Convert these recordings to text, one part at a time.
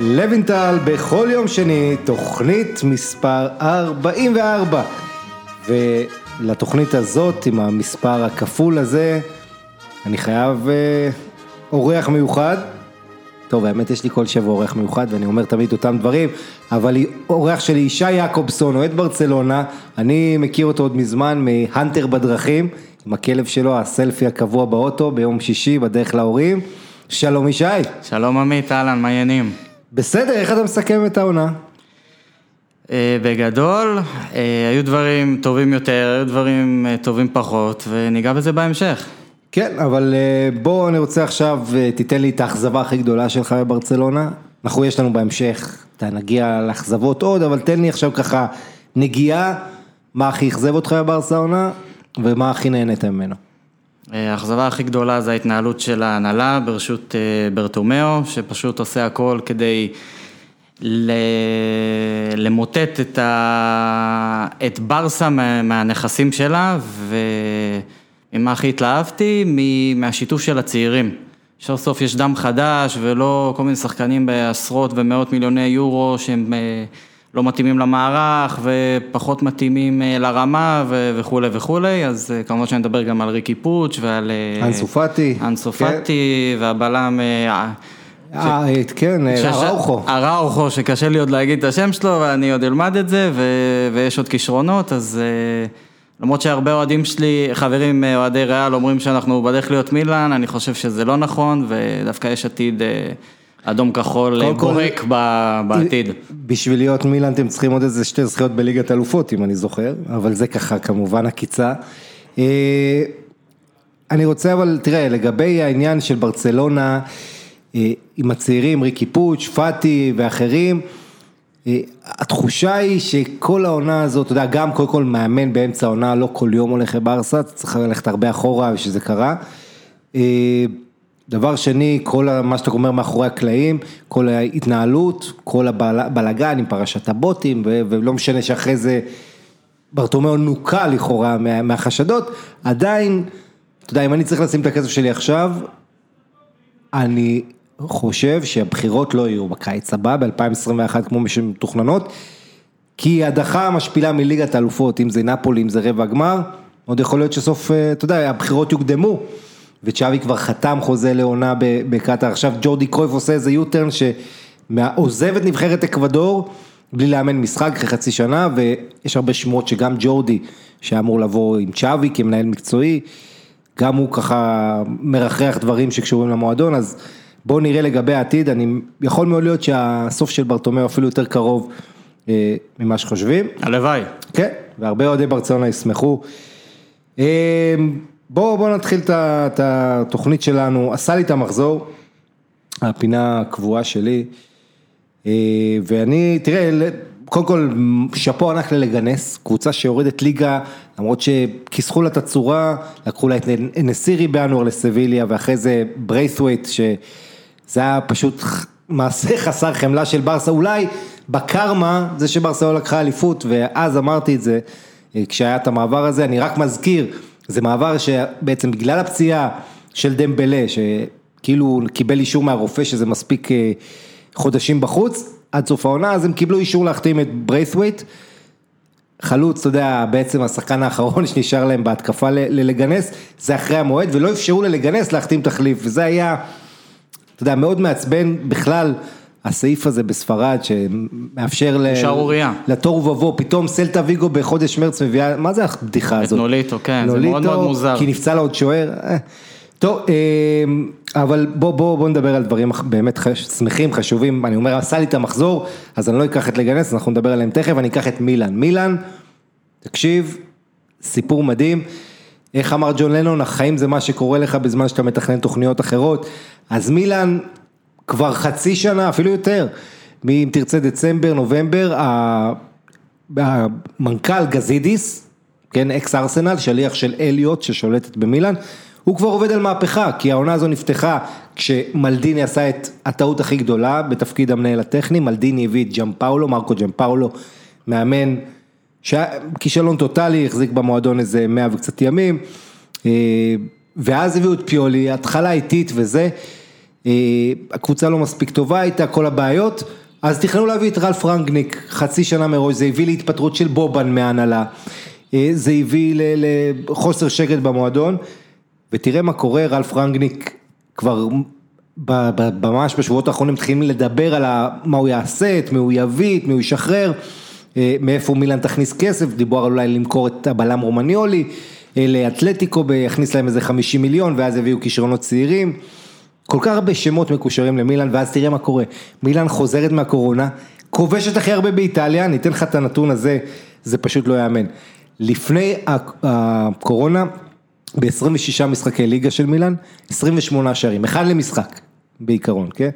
לוינטל בכל יום שני, תוכנית מספר 44. ולתוכנית הזאת, עם המספר הכפול הזה, אני חייב אה, אורח מיוחד. טוב, האמת יש לי כל שבוע אורח מיוחד ואני אומר תמיד אותם דברים, אבל אורח שלי ישי יעקובסון, אוהד ברצלונה, אני מכיר אותו עוד מזמן מהנטר בדרכים, עם הכלב שלו, הסלפי הקבוע באוטו ביום שישי בדרך להורים. שלום ישי. שלום עמית, אהלן, מה העניינים? בסדר, איך אתה מסכם את העונה? אה, בגדול, אה, היו דברים טובים יותר, היו דברים אה, טובים פחות, וניגע בזה בהמשך. כן, אבל בוא אני רוצה עכשיו, תיתן לי את האכזבה הכי גדולה שלך בברצלונה. אנחנו יש לנו בהמשך, אתה נגיע לאכזבות עוד, אבל תן לי עכשיו ככה נגיעה, מה הכי אכזב אותך בברסה העונה, ומה הכי נהנית ממנו. האכזבה הכי גדולה זה ההתנהלות של ההנהלה ברשות ברטומיאו, שפשוט עושה הכל כדי למוטט את, ה... את ברסה מהנכסים שלה, וממה הכי התלהבתי? מהשיתוף של הצעירים. סוף סוף יש דם חדש ולא כל מיני שחקנים בעשרות ומאות מיליוני יורו שהם אה, לא מתאימים למערך ופחות מתאימים אה, לרמה וכולי וכולי, אז אה, כמובן שאני מדבר גם על ריקי פוץ' ועל... אנסופטי. אנסופטי כן. והבלם... אה, כן, אראוכו. אראוכו, שקשה לי עוד להגיד את השם שלו, ואני עוד אלמד את זה, ויש עוד כישרונות, אז למרות שהרבה אוהדים שלי, חברים אוהדי ריאל אומרים שאנחנו בדרך להיות מילאן, אני חושב שזה לא נכון, ודווקא יש עתיד אדום כחול בורק בעתיד. בשביל להיות מילאן אתם צריכים עוד איזה שתי זכיות בליגת אלופות, אם אני זוכר, אבל זה ככה כמובן עקיצה. אני רוצה אבל, תראה, לגבי העניין של ברצלונה, אה, עם הצעירים, ריקי פוץ', פאטי ואחרים, אה, התחושה היא שכל העונה הזאת, אתה יודע, גם קודם כל מאמן באמצע העונה, לא כל יום הולך לברסה, צריך ללכת הרבה אחורה ושזה קרה. דבר שני, כל מה שאתה אומר מאחורי הקלעים, כל ההתנהלות, כל הבלגן עם פרשת הבוטים, ולא משנה שאחרי זה ברטומיאו נוקה לכאורה מהחשדות, עדיין, אתה יודע, אם אני צריך לשים את הכסף שלי עכשיו, אני חושב שהבחירות לא יהיו בקיץ הבא, ב-2021 כמו שמתוכננות, כי הדחה משפילה מליגת האלופות, אם זה נפולי, אם זה רבע גמר, עוד יכול להיות שסוף, אה, אתה יודע, הבחירות יוקדמו, וצ'אבי כבר חתם חוזה לעונה בקטאר, עכשיו ג'ורדי קרויף עושה איזה יוטרן שעוזב את נבחרת אקוודור, בלי לאמן משחק אחרי חצי שנה, ויש הרבה שמועות שגם ג'ורדי, שהיה אמור לבוא עם צ'אבי כמנהל מקצועי, גם הוא ככה מרחרח דברים שקשורים למועדון, אז בואו נראה לגבי העתיד, אני, יכול מאוד להיות שהסוף של ברטומיאו אפילו יותר קרוב אה, ממה שחושבים. הלוואי. כן, והרבה אוהדי ברצלונה ישמחו. אה, בואו בוא נתחיל את התוכנית שלנו, עשה לי את המחזור, הפינה הקבועה שלי, אה, ואני, תראה, קודם כל שאפו ענק ללגנס, קבוצה שיורדת ליגה, למרות שכיסחו לה את הצורה, לקחו לה את נסירי בינואר לסביליה, ואחרי זה ברייסווייט, שזה היה פשוט מעשה חסר חמלה של ברסה, אולי בקרמה, זה שברסה לא לקחה אליפות, ואז אמרתי את זה, אה, כשהיה את המעבר הזה, אני רק מזכיר, זה מעבר שבעצם בגלל הפציעה של דמבלה, שכאילו קיבל אישור מהרופא שזה מספיק אה, חודשים בחוץ, עד סוף העונה, אז הם קיבלו אישור להחתים את ברייסווייט. חלוץ, אתה יודע, בעצם השחקן האחרון שנשאר להם בהתקפה ללגנס, זה אחרי המועד, ולא אפשרו ללגנס להחתים תחליף, וזה היה, אתה יודע, מאוד מעצבן בכלל. הסעיף הזה בספרד שמאפשר לתור ובבוא, פתאום סלטה ויגו בחודש מרץ מביאה, מה זה הבדיחה הזאת? את נוליטו, כן, נוליטו, זה מאוד מאוד מוזר. כי נפצע לה עוד שוער. אה. טוב, אמ, אבל בוא, בוא, בוא נדבר על דברים באמת שמחים, חשובים, אני אומר, עשה לי את המחזור, אז אני לא אקח את לגנס, אנחנו נדבר עליהם תכף, אני אקח את מילאן. מילאן, תקשיב, סיפור מדהים, איך אמר ג'ון לנון, החיים זה מה שקורה לך בזמן שאתה מתכנן תוכניות אחרות, אז מילאן כבר חצי שנה, אפילו יותר, אם תרצה דצמבר, נובמבר, המנכ"ל גזידיס, כן, אקס ארסנל, שליח של אליוט ששולטת במילאן, הוא כבר עובד על מהפכה, כי העונה הזו נפתחה כשמלדיני עשה את הטעות הכי גדולה בתפקיד המנהל הטכני, מלדיני הביא את ג'אם פאולו, מרקו ג'אם פאולו, מאמן שהיה כישלון טוטאלי, החזיק במועדון איזה מאה וקצת ימים, אה, ואז הביאו את פיולי, התחלה איטית וזה, הקבוצה לא מספיק טובה הייתה, כל הבעיות, אז תכננו להביא את רלף רנגניק חצי שנה מראש, זה הביא להתפטרות של בובן מההנהלה, זה הביא לחוסר שקט במועדון, ותראה מה קורה, רלף רנגניק כבר ממש בשבועות האחרונים מתחילים לדבר על מה הוא יעשה, את מי הוא יביא, את מי הוא ישחרר, מאיפה מילן תכניס כסף, דיבור על אולי למכור את הבלם רומניולי, לאתלטיקו, יכניס להם איזה 50 מיליון ואז יביאו כישרונות צעירים, כל כך הרבה שמות מקושרים למילן ואז תראה מה קורה, מילן חוזרת מהקורונה, כובשת הכי הרבה באיטליה, ניתן לך את הנתון הזה, זה פשוט לא יאמן. לפני הקורונה, ב-26 משחקי ליגה של מילן, 28 שערים, אחד למשחק בעיקרון, כן?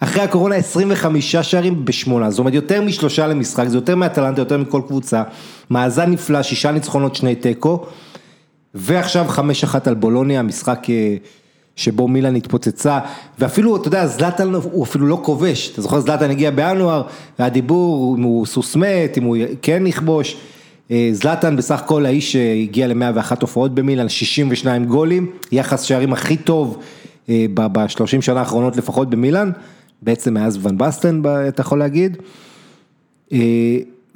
אחרי הקורונה 25 שערים בשמונה, זאת אומרת יותר משלושה למשחק, זה יותר מאטלנטה, יותר מכל קבוצה, מאזן נפלא, שישה ניצחונות, שני תיקו, ועכשיו חמש אחת על בולוניה, משחק שבו מילן התפוצצה, ואפילו, אתה יודע, זלאטן הוא אפילו לא כובש, אתה זוכר זלאטן הגיע בינואר, והדיבור אם הוא סוס מת, אם הוא כן יכבוש, זלאטן בסך הכל האיש שהגיע ל-101 הופעות במילן, 62 גולים, יחס שערים הכי טוב בשלושים שנה האחרונות לפחות במילן, בעצם מאז ון בסטן אתה יכול להגיד,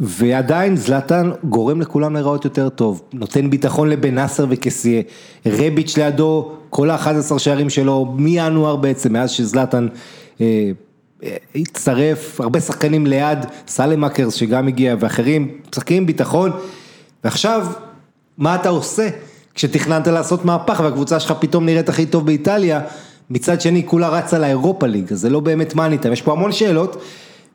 ועדיין זלאטן גורם לכולם להיראות יותר טוב, נותן ביטחון לבן נאסר וקסיה, רביץ' לידו, כל ה-11 שערים שלו מינואר בעצם, מאז שזלאטן הצטרף, הרבה שחקנים ליד, סלמקרס שגם הגיע ואחרים, משחקים ביטחון, ועכשיו מה אתה עושה כשתכננת לעשות מהפך והקבוצה שלך פתאום נראית הכי טוב באיטליה, מצד שני כולה רצה לאירופה ליג, אז זה לא באמת מאניתם, יש פה המון שאלות.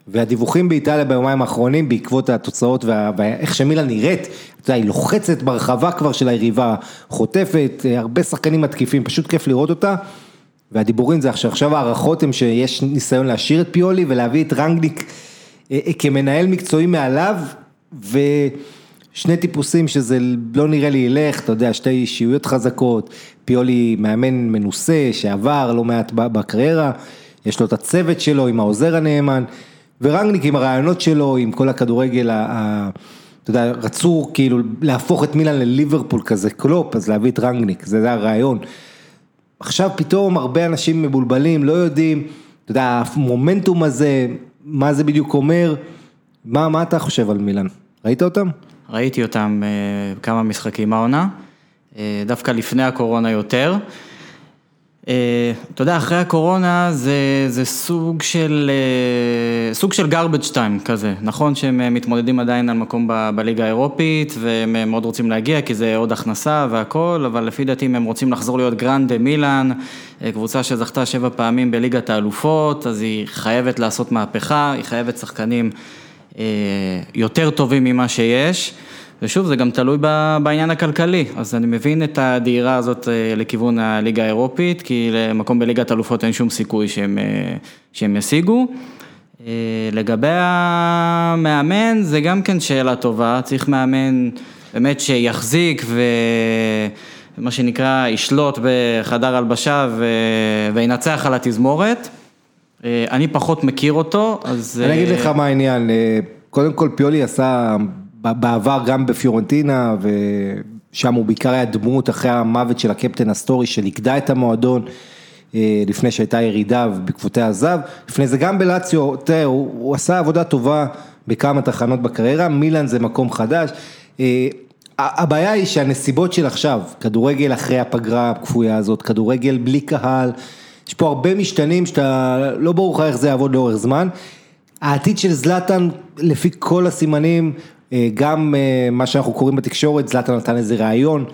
והדיווחים באיטליה ביומיים האחרונים בעקבות התוצאות ואיך שמילה נראית, אתה יודע, היא לוחצת ברחבה כבר של היריבה, חוטפת, הרבה שחקנים מתקיפים, פשוט כיף לראות אותה. והדיבורים זה עכשיו הערכות הם שיש ניסיון להשאיר את פיולי ולהביא את רנגניק כמנהל מקצועי מעליו ושני טיפוסים שזה לא נראה לי ילך, אתה יודע, שתי אישיויות חזקות, פיולי מאמן מנוסה שעבר לא מעט בקריירה, יש לו את הצוות שלו עם העוזר הנאמן. ורנגניק עם הרעיונות שלו, עם כל הכדורגל, אתה יודע, רצו כאילו להפוך את מילן לליברפול כזה, קלופ, אז להביא את רנגניק, זה הרעיון. עכשיו פתאום הרבה אנשים מבולבלים, לא יודעים, אתה יודע, המומנטום הזה, מה זה בדיוק אומר, מה, מה אתה חושב על מילן? ראית אותם? ראיתי אותם כמה משחקים העונה, דווקא לפני הקורונה יותר. אתה יודע, אחרי הקורונה זה זה סוג של סוג של garbage time כזה, נכון שהם מתמודדים עדיין על מקום בליגה האירופית והם מאוד רוצים להגיע כי זה עוד הכנסה והכל, אבל לפי דעתי אם הם רוצים לחזור להיות גרנדה מילאן, קבוצה שזכתה שבע פעמים בליגת האלופות, אז היא חייבת לעשות מהפכה, היא חייבת שחקנים יותר טובים ממה שיש. ושוב, זה גם תלוי בעניין הכלכלי, אז אני מבין את הדהירה הזאת לכיוון הליגה האירופית, כי למקום בליגת אלופות אין שום סיכוי שהם שהם ישיגו. לגבי המאמן, זה גם כן שאלה טובה, צריך מאמן באמת שיחזיק ומה שנקרא ישלוט בחדר הלבשה וינצח על התזמורת. אני פחות מכיר אותו, אז... אני אגיד לך מה העניין, קודם כל פיולי עשה... בעבר גם בפיורנטינה ושם הוא בעיקר היה דמות אחרי המוות של הקפטן אסטורי שנגדע את המועדון לפני שהייתה ירידה ובעקבותי עזב, לפני זה גם בלציו, תראה, הוא, הוא עשה עבודה טובה בכמה תחנות בקריירה, מילאן זה מקום חדש, הבעיה היא שהנסיבות של עכשיו, כדורגל אחרי הפגרה הכפויה הזאת, כדורגל בלי קהל, יש פה הרבה משתנים שאתה לא ברור לך איך זה יעבוד לאורך זמן, העתיד של זלאטן לפי כל הסימנים גם מה שאנחנו קוראים בתקשורת, זלאטן נתן איזה ראיון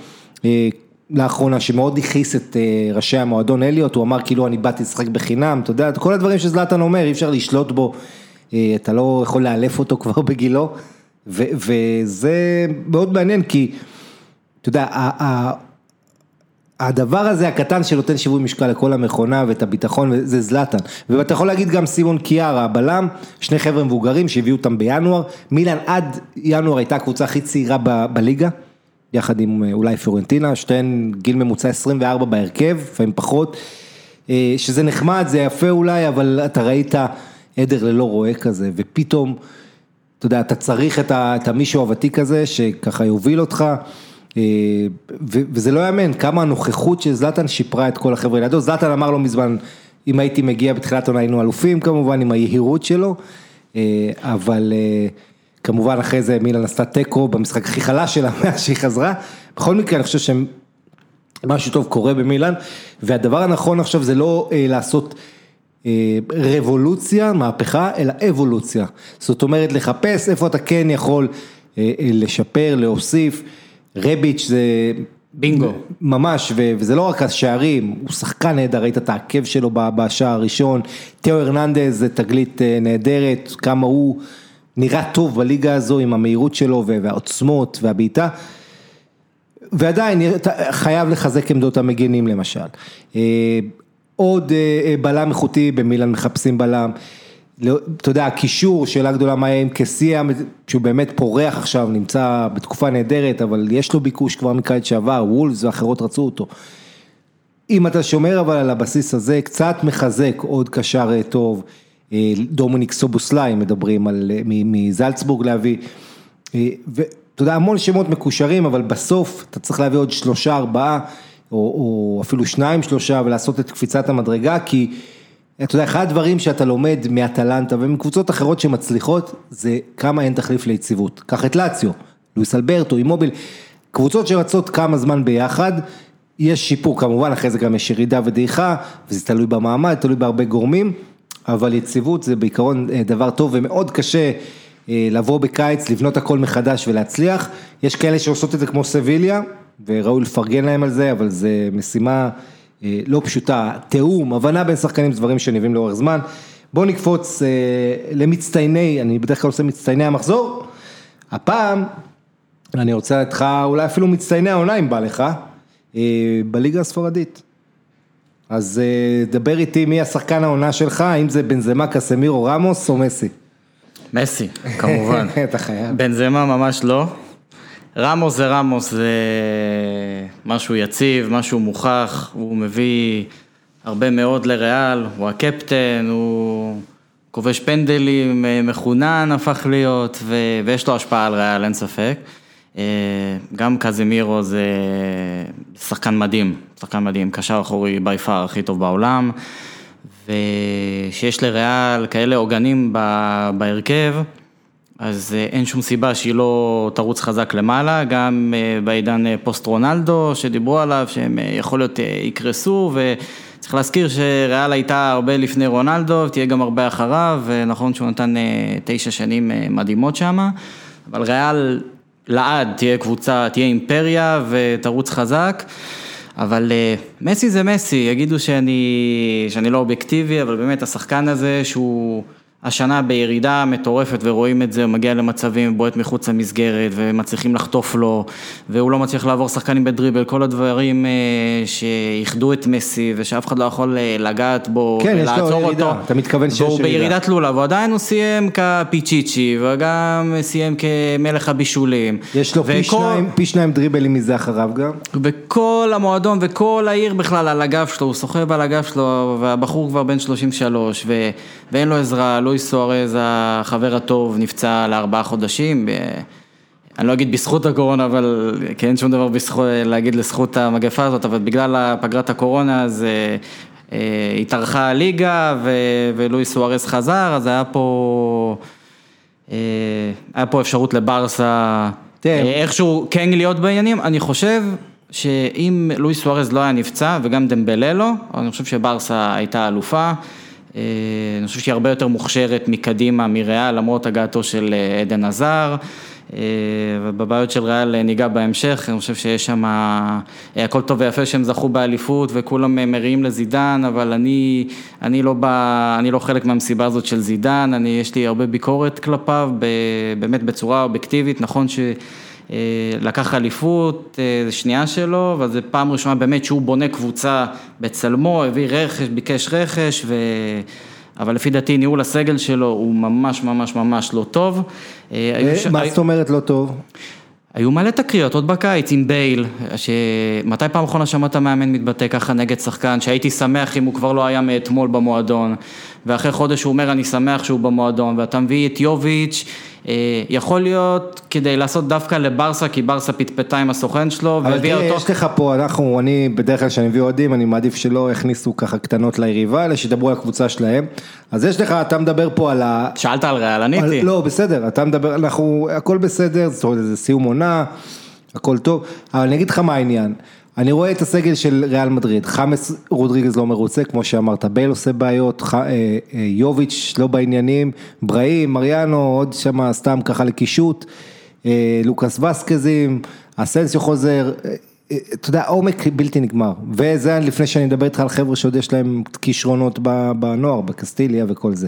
לאחרונה שמאוד הכעיס את ראשי המועדון אליוט, הוא אמר כאילו אני באתי לשחק בחינם, אתה יודע, כל הדברים שזלאטן אומר אי אפשר לשלוט בו, אתה לא יכול לאלף אותו כבר בגילו, וזה מאוד מעניין כי, אתה יודע, הדבר הזה הקטן שנותן שיווי משקל לכל המכונה ואת הביטחון זה זלאטן, ואתה יכול להגיד גם סימון קיארה, הבלם, שני חבר'ה מבוגרים שהביאו אותם בינואר, מילאן עד ינואר הייתה הקבוצה הכי צעירה בליגה, יחד עם אולי פיורנטינה, שתיהן גיל ממוצע 24 בהרכב, לפעמים פחות, שזה נחמד, זה יפה אולי, אבל אתה ראית עדר ללא רועה כזה, ופתאום, אתה יודע, אתה צריך את המישהו הוותיק הזה, שככה יוביל אותך. וזה לא יאמן, כמה הנוכחות של זלאטן שיפרה את כל החבר'ה לידו, זלאטן אמר לא מזמן אם הייתי מגיע בתחילת עונה היינו אלופים כמובן, עם היהירות שלו, אבל כמובן אחרי זה מילן עשתה תיקו במשחק הכי חלש שלה מאז שהיא חזרה, בכל מקרה אני חושב שמשהו טוב קורה במילן, והדבר הנכון עכשיו זה לא לעשות רבולוציה, מהפכה, אלא אבולוציה, זאת אומרת לחפש איפה אתה כן יכול לשפר, להוסיף, רביץ' זה... בינגו. ממש, וזה לא רק השערים, הוא שחקן נהדר, ראית את העקב שלו בשער הראשון, תיאו הרננדז זה תגלית נהדרת, כמה הוא נראה טוב בליגה הזו עם המהירות שלו והעוצמות והבעיטה, ועדיין חייב לחזק עמדות המגינים למשל. עוד בלם איכותי, במילן מחפשים בלם. אתה יודע, הקישור, שאלה גדולה מה יהיה עם קסיה, שהוא באמת פורח עכשיו, נמצא בתקופה נהדרת, אבל יש לו ביקוש כבר מקיץ שעבר, וולס ואחרות רצו אותו. אם אתה שומר אבל על הבסיס הזה, קצת מחזק עוד קשר טוב, דומיניק סובוסליי מדברים על, מזלצבורג להביא, ואתה יודע, המון שמות מקושרים, אבל בסוף אתה צריך להביא עוד שלושה, ארבעה, או, או אפילו שניים, שלושה, ולעשות את קפיצת המדרגה, כי... אתה יודע, אחד הדברים שאתה לומד מאטלנטה ומקבוצות אחרות שמצליחות, זה כמה אין תחליף ליציבות. קח את לאציו, לואיס אלברטו, אימוביל, קבוצות שרצות כמה זמן ביחד, יש שיפור, כמובן אחרי זה גם יש ירידה ודעיכה, וזה תלוי במעמד, תלוי בהרבה גורמים, אבל יציבות זה בעיקרון דבר טוב ומאוד קשה לבוא בקיץ, לבנות הכל מחדש ולהצליח. יש כאלה שעושות את זה כמו סביליה, וראוי לפרגן להם על זה, אבל זה משימה... לא פשוטה, תיאום, הבנה בין שחקנים, דברים שנראים לאורך זמן. בוא נקפוץ למצטייני, אני בדרך כלל עושה מצטייני המחזור, הפעם אני רוצה לך אולי אפילו מצטייני העונה אם בא לך, בליגה הספרדית. אז דבר איתי מי השחקן העונה שלך, האם זה בנזמה, קסמירו, רמוס או מסי? מסי, כמובן. אתה חייב. בנזמה ממש לא. רמוס זה רמוס, זה משהו יציב, משהו מוכח, הוא מביא הרבה מאוד לריאל, הוא הקפטן, הוא כובש פנדלים, מחונן הפך להיות, ו... ויש לו השפעה על ריאל, אין ספק. גם קזמירו זה שחקן מדהים, שחקן מדהים, קשר אחורי בי פאר הכי טוב בעולם, ושיש לריאל כאלה עוגנים בהרכב. אז אין שום סיבה שהיא לא תרוץ חזק למעלה, גם בעידן פוסט רונלדו שדיברו עליו שהם יכול להיות יקרסו וצריך להזכיר שריאל הייתה הרבה לפני רונלדו ותהיה גם הרבה אחריו ונכון שהוא נתן תשע שנים מדהימות שם, אבל ריאל לעד תהיה קבוצה, תהיה אימפריה ותרוץ חזק, אבל מסי זה מסי, יגידו שאני, שאני לא אובייקטיבי, אבל באמת השחקן הזה שהוא... השנה בירידה מטורפת ורואים את זה, הוא מגיע למצבים, בועט מחוץ למסגרת ומצליחים לחטוף לו והוא לא מצליח לעבור שחקנים בדריבל, כל הדברים שאיחדו את מסי ושאף אחד לא יכול לגעת בו ולעצור אותו. כן, יש לו ירידה, אתה מתכוון שיש ירידה. והוא בירידת לולה, ועדיין הוא סיים כפיצ'יצ'י וגם סיים כמלך הבישולים. יש לו פי שניים, פי שניים דריבלים מזה אחריו גם. וכל המועדון וכל העיר בכלל על הגב שלו, הוא סוחב על הגב שלו והבחור כבר בן 33 ואין לו עזרה, לואיס סוארז, החבר הטוב, נפצע לארבעה חודשים, אני לא אגיד בזכות הקורונה, אבל כי אין שום דבר בזכות, להגיד לזכות המגפה הזאת, אבל בגלל פגרת הקורונה אז התארכה הליגה ולואיס סוארז חזר, אז היה פה, היה פה אפשרות לברסה איכשהו כן להיות בעניינים, אני חושב שאם לואיס סוארז לא היה נפצע וגם דמבלה לא, אני חושב שברסה הייתה אלופה. אני חושב שהיא הרבה יותר מוכשרת מקדימה מריאל, למרות הגעתו של עדן עזר, ובבעיות של ריאל ניגע בהמשך, אני חושב שיש שם, הכל טוב ויפה שהם זכו באליפות וכולם מריעים לזידן, אבל אני, אני לא בא, אני לא חלק מהמסיבה הזאת של זידן, אני, יש לי הרבה ביקורת כלפיו, באמת בצורה אובייקטיבית, נכון ש... לקח אליפות, זה שנייה שלו, אבל זה פעם ראשונה באמת שהוא בונה קבוצה בצלמו, הביא רכש, ביקש רכש, ו... אבל לפי דעתי ניהול הסגל שלו הוא ממש ממש ממש לא טוב. מה זאת אומרת לא טוב? היו מלא תקריות, עוד בקיץ עם בייל, שמתי פעם אחרונה שמעת מאמן מתבטא ככה נגד שחקן, שהייתי שמח אם הוא כבר לא היה מאתמול במועדון, ואחרי חודש הוא אומר אני שמח שהוא במועדון, ואתה מביא את יוביץ' אה, יכול להיות כדי לעשות דווקא לברסה, כי ברסה פטפטה עם הסוכן שלו והביאה אבל אותו. יש לך פה, אנחנו, אני בדרך כלל כשאני מביא אוהדים, אני מעדיף שלא יכניסו ככה קטנות ליריבה, אלא שידברו על הקבוצה שלהם. אז יש לך, אתה מדבר פה על ה... שאלת על ריאל, על- עניתי. לא, בסדר, אתה מדבר, אנחנו, הכל בסדר, זאת אומרת, זה סיום עונה, הכל טוב, אבל אני אגיד לך מה העניין. אני רואה את הסגל של ריאל מדריד, חמאס רודריגז לא מרוצה, כמו שאמרת, בייל עושה בעיות, ח, אה, אה, יוביץ' לא בעניינים, בראים, מריאנו, עוד שם סתם ככה לקישוט, אה, לוקאס וסקזים, אסנסיו חוזר, אתה יודע, עומק בלתי נגמר, וזה לפני שאני מדבר איתך על חבר'ה שעוד יש להם כישרונות בנוער, בקסטיליה וכל זה.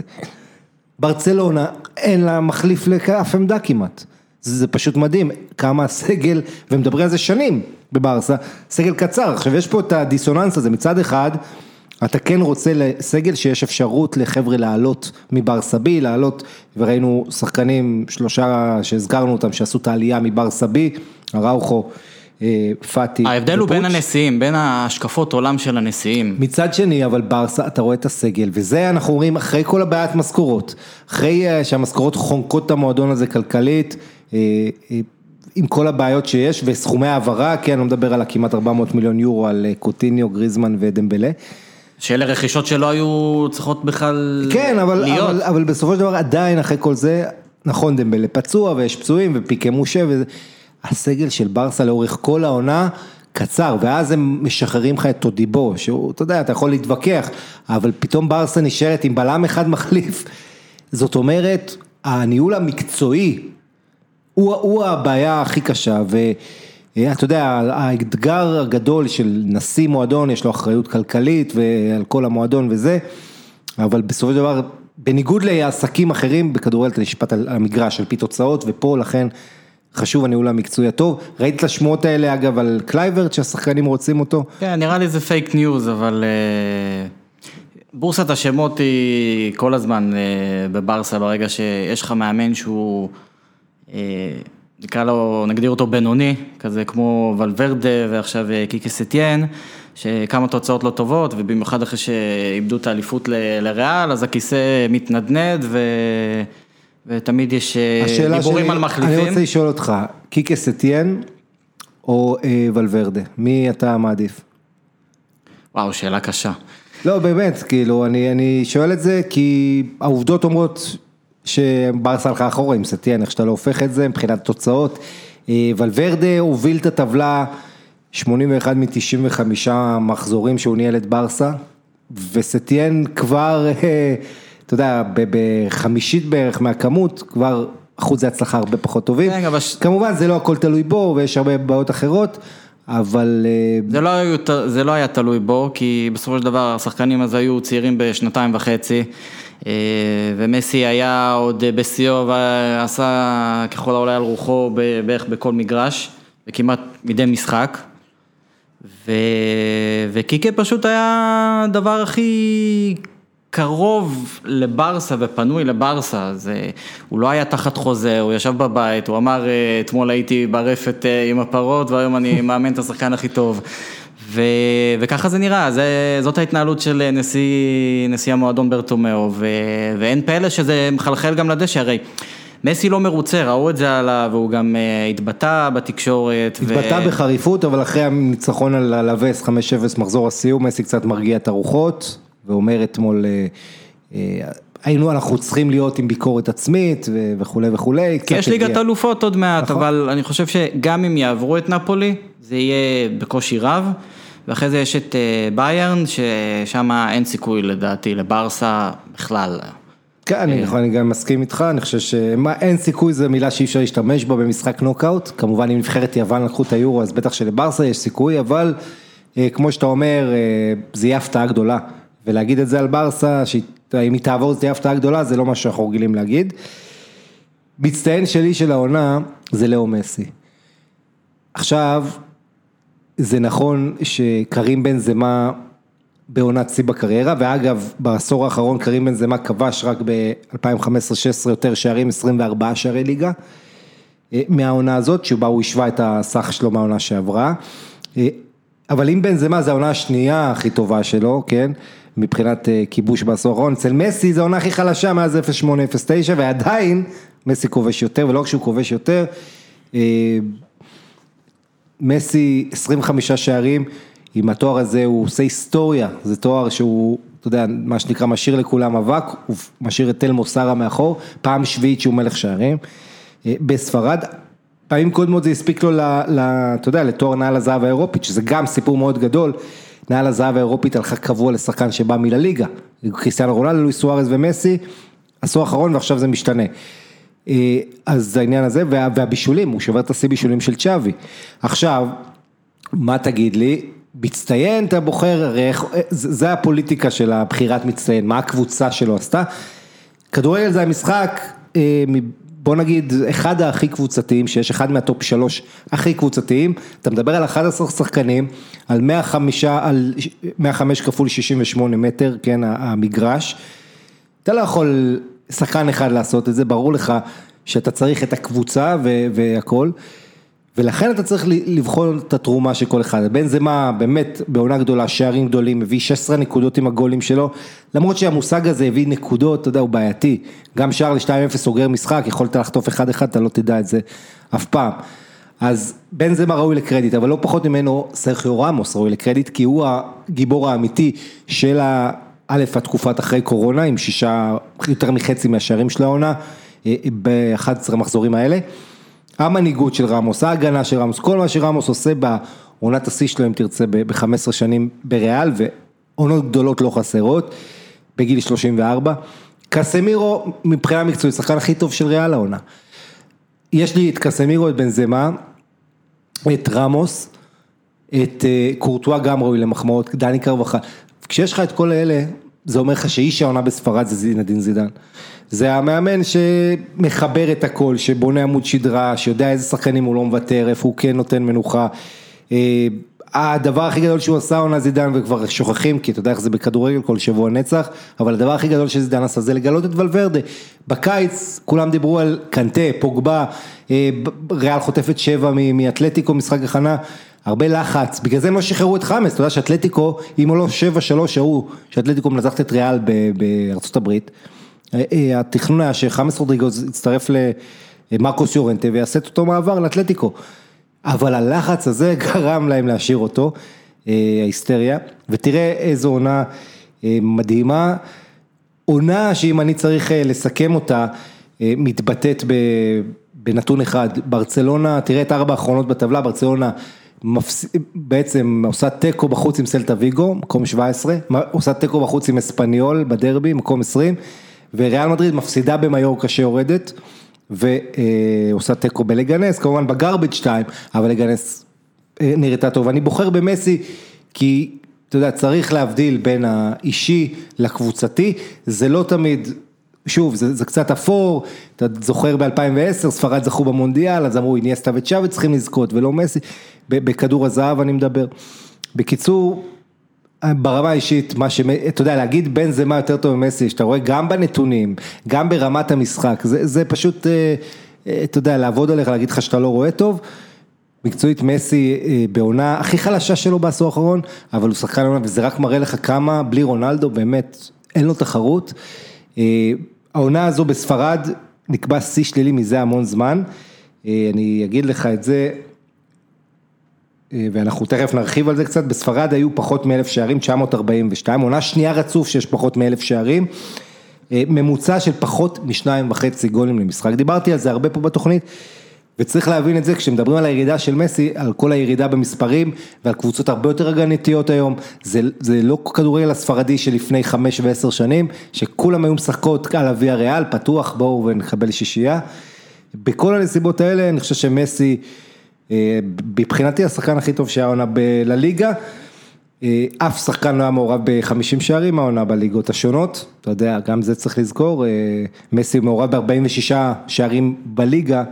ברצלונה אין לה מחליף לאף עמדה כמעט. זה, זה פשוט מדהים, כמה הסגל, ומדברים על זה שנים בברסה, סגל קצר. עכשיו יש פה את הדיסוננס הזה, מצד אחד, אתה כן רוצה לסגל שיש אפשרות לחבר'ה לעלות מברסה בי, לעלות, וראינו שחקנים, שלושה שהזכרנו אותם, שעשו את העלייה מברסה בי, אראוכו, אה, פאטי. ההבדל הוא בין. הנשיאים, בין השקפות עולם של הנשיאים. מצד שני, אבל ברסה, אתה רואה את הסגל, וזה אנחנו רואים אחרי כל הבעיית משכורות, אחרי אה, שהמשכורות חונקות את המועדון הזה כלכלית, אה, עם כל הבעיות שיש, וסכומי העברה, כן, אני לא מדבר על הכמעט 400 מיליון יורו על אה, קוטיניו, גריזמן ודמבלה. שאלה רכישות שלא היו צריכות בכלל כן, אבל, להיות. אבל, אבל בסופו של דבר עדיין אחרי כל זה, נכון דמבלה פצוע ויש פצועים ופיקי מושה וזה, הסגל של ברסה לאורך כל העונה קצר, ואז הם משחררים לך את טודיבו, שהוא, אתה יודע, אתה יכול להתווכח, אבל פתאום ברסה נשארת עם בלם אחד מחליף, זאת אומרת, הניהול המקצועי הוא, הוא הבעיה הכי קשה, ואתה יודע, האתגר הגדול של נשיא מועדון, יש לו אחריות כלכלית ועל כל המועדון וזה, אבל בסופו של דבר, בניגוד לעסקים אחרים, בכדורגל אתה נשפט על המגרש, על פי תוצאות, ופה לכן חשוב הניהול המקצועי הטוב. ראית את השמועות האלה אגב על קלייברט, שהשחקנים רוצים אותו? כן, נראה לי זה fake news, אבל אה, בורסת השמות היא כל הזמן אה, בברסה, ברגע שיש לך מאמן שהוא, אה, נקרא לו, נגדיר אותו בינוני, כזה כמו ולוורדה ועכשיו אה, קיקי סטיאן, שכמה תוצאות לא טובות, ובמיוחד אחרי שאיבדו את האליפות ל- לריאל, אז הכיסא מתנדנד ו... ותמיד יש אה, דיבורים שלי, על אני מחליפים. רוצה לשאול אותך, קיקה סטיאן או אה, ולוורדה, מי אתה מעדיף? וואו, שאלה קשה. לא, באמת, כאילו, אני, אני שואל את זה כי העובדות אומרות שברסה הלכה אחורה עם סטיאן, איך שאתה לא הופך את זה מבחינת תוצאות. אה, ולוורדה הוביל את הטבלה 81 מ-95 מחזורים שהוא ניהל את ברסה, וסטיאן כבר, אה, אתה יודע, בחמישית בערך מהכמות, כבר אחוזי הצלחה הרבה פחות טובים. כן, אבל כמובן זה לא הכל תלוי בו ויש הרבה בעיות אחרות, אבל... אה, זה לא, היו, זה לא היה תלוי בו, כי בסופו של דבר השחקנים אז היו צעירים בשנתיים וחצי, ומסי היה עוד בשיאו ועשה ככל העולה על רוחו בערך בכל מגרש, וכמעט מדי משחק. ו... וקיקה פשוט היה הדבר הכי קרוב לברסה ופנוי לברסה, זה, הוא לא היה תחת חוזה, הוא ישב בבית, הוא אמר, "אה, אתמול הייתי ברפת אה, עם הפרות והיום אני מאמן את השחקן הכי טוב. ו... וככה זה נראה, זה... זאת ההתנהלות של נשיא, נשיא המועדון ברטומאו, ו... ואין פלא שזה מחלחל גם לדשא, הרי מסי לא מרוצה, ראו את זה עליו, והוא גם אה, התבטא בתקשורת. התבטא ו... בחריפות, אבל אחרי הניצחון על הלווס 5-0 מחזור הסיום, מסי קצת מרגיע את הרוחות, ואומר אתמול, אה, אה, היינו, אנחנו צריכים להיות עם ביקורת עצמית וכולי וכולי. כי יש ליגת. אלופות עוד מעט, נכון. אבל אני חושב שגם אם יעברו את נפולי, זה יהיה בקושי רב, ואחרי זה יש את אה, ביירן, ששם אין סיכוי לדעתי לברסה בכלל. כן, אני. יכול- אני גם מסכים איתך, אני חושב שאין סיכוי זו מילה שאי אפשר להשתמש בה במשחק נוקאוט, כמובן אם נבחרת יוון לקחו את היורו אז בטח שלברסה יש סיכוי, אבל אה, כמו שאתה אומר, זה יהיה הפתעה גדולה, ולהגיד את זה על ברסה, שאם היא תעבור זה תהיה הפתעה גדולה, זה לא מה שאנחנו רגילים להגיד. מצטיין שלי של העונה זה לאו מסי. עכשיו, זה נכון שקרים בן זמה בעונת שיא בקריירה, ואגב, בעשור האחרון קרים בן זמה כבש רק ב-2015-2016 יותר שערים, 24 שערי ליגה, אה, מהעונה הזאת, שבה הוא השווה את הסך שלו מהעונה שעברה. אה, אבל אם בן זמה זה העונה השנייה הכי טובה שלו, כן? מבחינת אה, כיבוש בעשור האחרון, אצל מסי זה העונה הכי חלשה מאז 08-09, ועדיין מסי כובש יותר, ולא רק שהוא כובש יותר, אה, מסי 25 שערים, עם התואר הזה הוא עושה היסטוריה, זה תואר שהוא, אתה יודע, מה שנקרא משאיר לכולם אבק, הוא משאיר את תל מוסרה מאחור, פעם שביעית שהוא מלך שערים. אה, בספרד, פעמים קודמות זה הספיק לו, אתה יודע, לתואר נעל הזהב האירופית, שזה גם סיפור מאוד גדול, נעל הזהב האירופית הלכה קבוע לשחקן שבא מלליגה, קריסטיאנו רונלדו, לואיס סוארז ומסי, עשור האחרון ועכשיו זה משתנה. אה, אז העניין הזה, וה, והבישולים, הוא שובר את השיא בישולים של צ'אבי. עכשיו, מה תגיד לי? מצטיין אתה בוחר, הרי איך, זה הפוליטיקה של הבחירת מצטיין, מה הקבוצה שלו עשתה. כדורגל זה המשחק, אה, בוא נגיד, אחד הכי קבוצתיים שיש, אחד מהטופ שלוש הכי קבוצתיים, אתה מדבר על 11 שחקנים, על 105, על 105 כפול 68 מטר, כן, המגרש, אתה לא יכול שחקן אחד לעשות את זה, ברור לך שאתה צריך את הקבוצה והכל. ולכן אתה צריך לבחון את התרומה של כל אחד, בין זה מה באמת בעונה גדולה, שערים גדולים, מביא 16 נקודות עם הגולים שלו, למרות שהמושג הזה הביא נקודות, אתה יודע, הוא בעייתי, גם שער ל-2-0 סוגר משחק, יכולת לחטוף 1-1, אתה לא תדע את זה אף פעם. אז בין זה מה ראוי לקרדיט, אבל לא פחות ממנו סרחיו רמוס ראוי לקרדיט, כי הוא הגיבור האמיתי של א', התקופת אחרי קורונה, עם שישה, יותר מחצי מהשערים של העונה, אה, ב-11 המחזורים האלה. המנהיגות של רמוס, ההגנה של רמוס, כל מה שרמוס עושה בעונת השיא שלו, אם תרצה, ב-15 שנים בריאל, ועונות גדולות לא חסרות, בגיל 34. קסמירו, מבחינה מקצועית, שחקן הכי טוב של ריאל העונה. יש לי את קסמירו, את בנזמה, את רמוס, את אה, קורטואה גם ראוי למחמאות, דני קרבחה. כשיש לך את כל אלה, זה אומר לך שאיש העונה בספרד זה זינדין זידן. זה המאמן שמחבר את הכל, שבונה עמוד שדרה, שיודע איזה שחקנים הוא לא מוותר, איפה הוא כן נותן מנוחה. אה, הדבר הכי גדול שהוא עשה עונה זידן וכבר שוכחים כי אתה יודע איך זה בכדורגל כל שבוע נצח אבל הדבר הכי גדול שזידן עשה זה לגלות את ולוורדה בקיץ כולם דיברו על קנטה, פוגבה, אה, ריאל חוטפת שבע מאתלטיקו משחק הכנה הרבה לחץ, בגלל זה הם לא שחררו את חמאס, אתה יודע שאתלטיקו, אם הוא לא שבע שלוש ההוא, שאתלטיקו מנצחת את ריאל בארצות הברית, אה, אה, התכנון היה שחמאס רודריגוז יצטרף למרקוס יורנטה ויעשה את אותו מעבר לאתלטיקו, אבל הלחץ הזה גרם להם להשאיר אותו, אה, ההיסטריה, ותראה איזו עונה מדהימה, עונה שאם אני צריך לסכם אותה, מתבטאת בנתון אחד, ברצלונה, תראה את ארבע האחרונות בטבלה, ברצלונה. בעצם עושה תיקו בחוץ עם סלטה ויגו, מקום 17, עושה תיקו בחוץ עם אספניול בדרבי, מקום 20, וריאל מדריד מפסידה במיורקה שיורדת, ועושה תיקו בלגנס, כמובן בגרביץ' 2, אבל לגנס אה, נראתה טוב. אני בוחר במסי, כי אתה יודע, צריך להבדיל בין האישי לקבוצתי, זה לא תמיד שוב, זה, זה קצת אפור, אתה זוכר ב-2010, ספרד זכו במונדיאל, אז אמרו איניאסטה וצ'אבי צריכים לזכות ולא מסי, בכדור הזהב אני מדבר. בקיצור, ברמה האישית, מה ש... אתה יודע, להגיד בין זה מה יותר טוב ממסי, שאתה רואה גם בנתונים, גם ברמת המשחק, זה, זה פשוט, אה, אה, אתה יודע, לעבוד עליך, להגיד לך שאתה לא רואה טוב. מקצועית מסי אה, בעונה הכי חלשה שלו בעשור האחרון, אבל הוא שחקן עונה וזה רק מראה לך כמה בלי רונלדו באמת אין לו תחרות. העונה הזו בספרד נקבע שיא שלילי מזה המון זמן, אני אגיד לך את זה, ואנחנו תכף נרחיב על זה קצת, בספרד היו פחות מאלף שערים, 942, עונה שנייה רצוף שיש פחות מאלף שערים, ממוצע של פחות משניים וחצי גולים למשחק, דיברתי על זה הרבה פה בתוכנית, וצריך להבין את זה כשמדברים על הירידה של מסי, על כל הירידה במספרים ועל קבוצות הרבה יותר הגנתיות היום, זה, זה לא כדורגל הספרדי שלפני חמש ועשר שנים, שכולם היו משחקות על אבי הריאל, פתוח בואו ונקבל שישייה, בכל הנסיבות האלה אני חושב שמסי אה, מבחינתי השחקן הכי טוב שהיה עונה לליגה, אה, אף שחקן לא היה מעורב ב-50 שערים העונה בליגות השונות, אתה יודע, גם זה צריך לזכור, אה, מסי מעורב ב-46 שערים בליגה,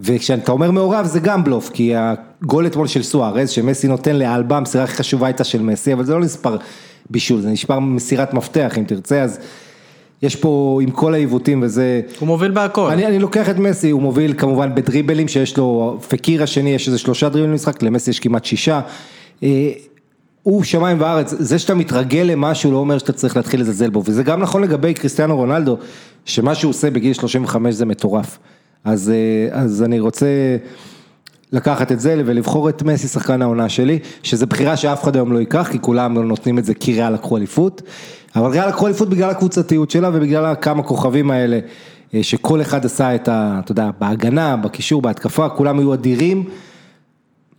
וכשאתה אומר מעורב זה גם בלוף, כי הגול אתמול של סוארז, שמסי נותן לאלבה, המסירה הכי חשובה הייתה של מסי, אבל זה לא נספר בישול, זה נשפר מסירת מפתח אם תרצה, אז יש פה עם כל העיוותים וזה... הוא מוביל בהכל. אני, אני לוקח את מסי, הוא מוביל כמובן בדריבלים שיש לו, פקיר השני יש איזה שלושה דריבלים למשחק, למסי יש כמעט שישה. אה, הוא שמיים וארץ, זה שאתה מתרגל למשהו לא אומר שאתה צריך להתחיל לזלזל בו, וזה גם נכון לגבי קריסטיאנו רונלדו, שמה שהוא עושה בגיל 35 זה מטורף. אז, אה, אז אני רוצה לקחת את זה ולבחור את מסי שחקן העונה שלי, שזו בחירה שאף אחד היום לא ייקח, כי כולם נותנים את זה כי ריאל לקחו אליפות, אבל ריאל לקחו אליפות בגלל הקבוצתיות שלה ובגלל כמה כוכבים האלה, אה, שכל אחד עשה את ה... אתה יודע, בהגנה, בקישור, בהתקפה, כולם היו אדירים.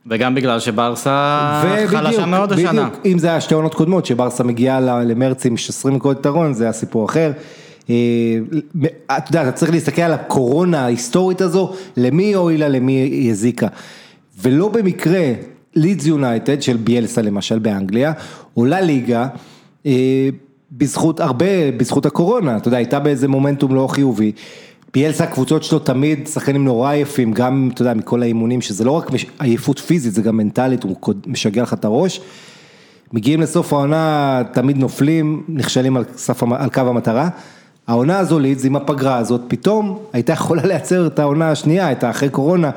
וגם בגלל שברסה חלשה מאוד השנה. בדיוק, אם זה היה שתי עונות קודמות, שברסה מגיעה למרץ עם 20 נקודות יתרון, זה היה סיפור אחר. אה, אתה יודע, אתה צריך להסתכל על הקורונה ההיסטורית הזו, למי הועילה, למי היא הזיקה. ולא במקרה, לידס יונייטד של ביאלסה למשל באנגליה, עולה ליגה, אה, בזכות הרבה, בזכות הקורונה, אתה יודע, הייתה באיזה מומנטום לא חיובי. ביאלסה הקבוצות שלו תמיד שחקנים נורא יפים, גם, אתה יודע, מכל האימונים, שזה לא רק עייפות פיזית, זה גם מנטלית, הוא משגע לך את הראש. מגיעים לסוף העונה, תמיד נופלים, נכשלים על, סף, על קו המטרה. העונה הזו לידס עם הפגרה הזאת, פתאום הייתה יכולה לייצר את העונה השנייה, את האחרי קורונה,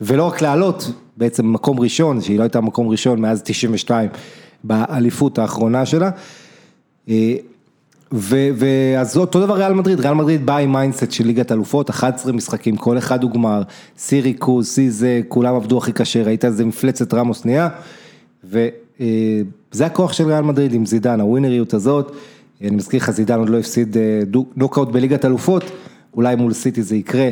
ולא רק לעלות, בעצם מקום ראשון, שהיא לא הייתה מקום ראשון מאז 92 באליפות האחרונה שלה. אה, ואז אותו דבר ריאל מדריד, ריאל מדריד באה עם mindset של ליגת אלופות, 11 משחקים, כל אחד הוא גמר, סיריקוס, סיזה, כולם עבדו הכי קשה, ראית איזה מפלצת רמוס נהיה, וזה אה, הכוח של ריאל מדריד עם זידן, הווינריות הזאת, אני מזכיר לך, זידן עוד לא הפסיד אה, נוקאוט בליגת אלופות, אולי מול סיטי זה יקרה.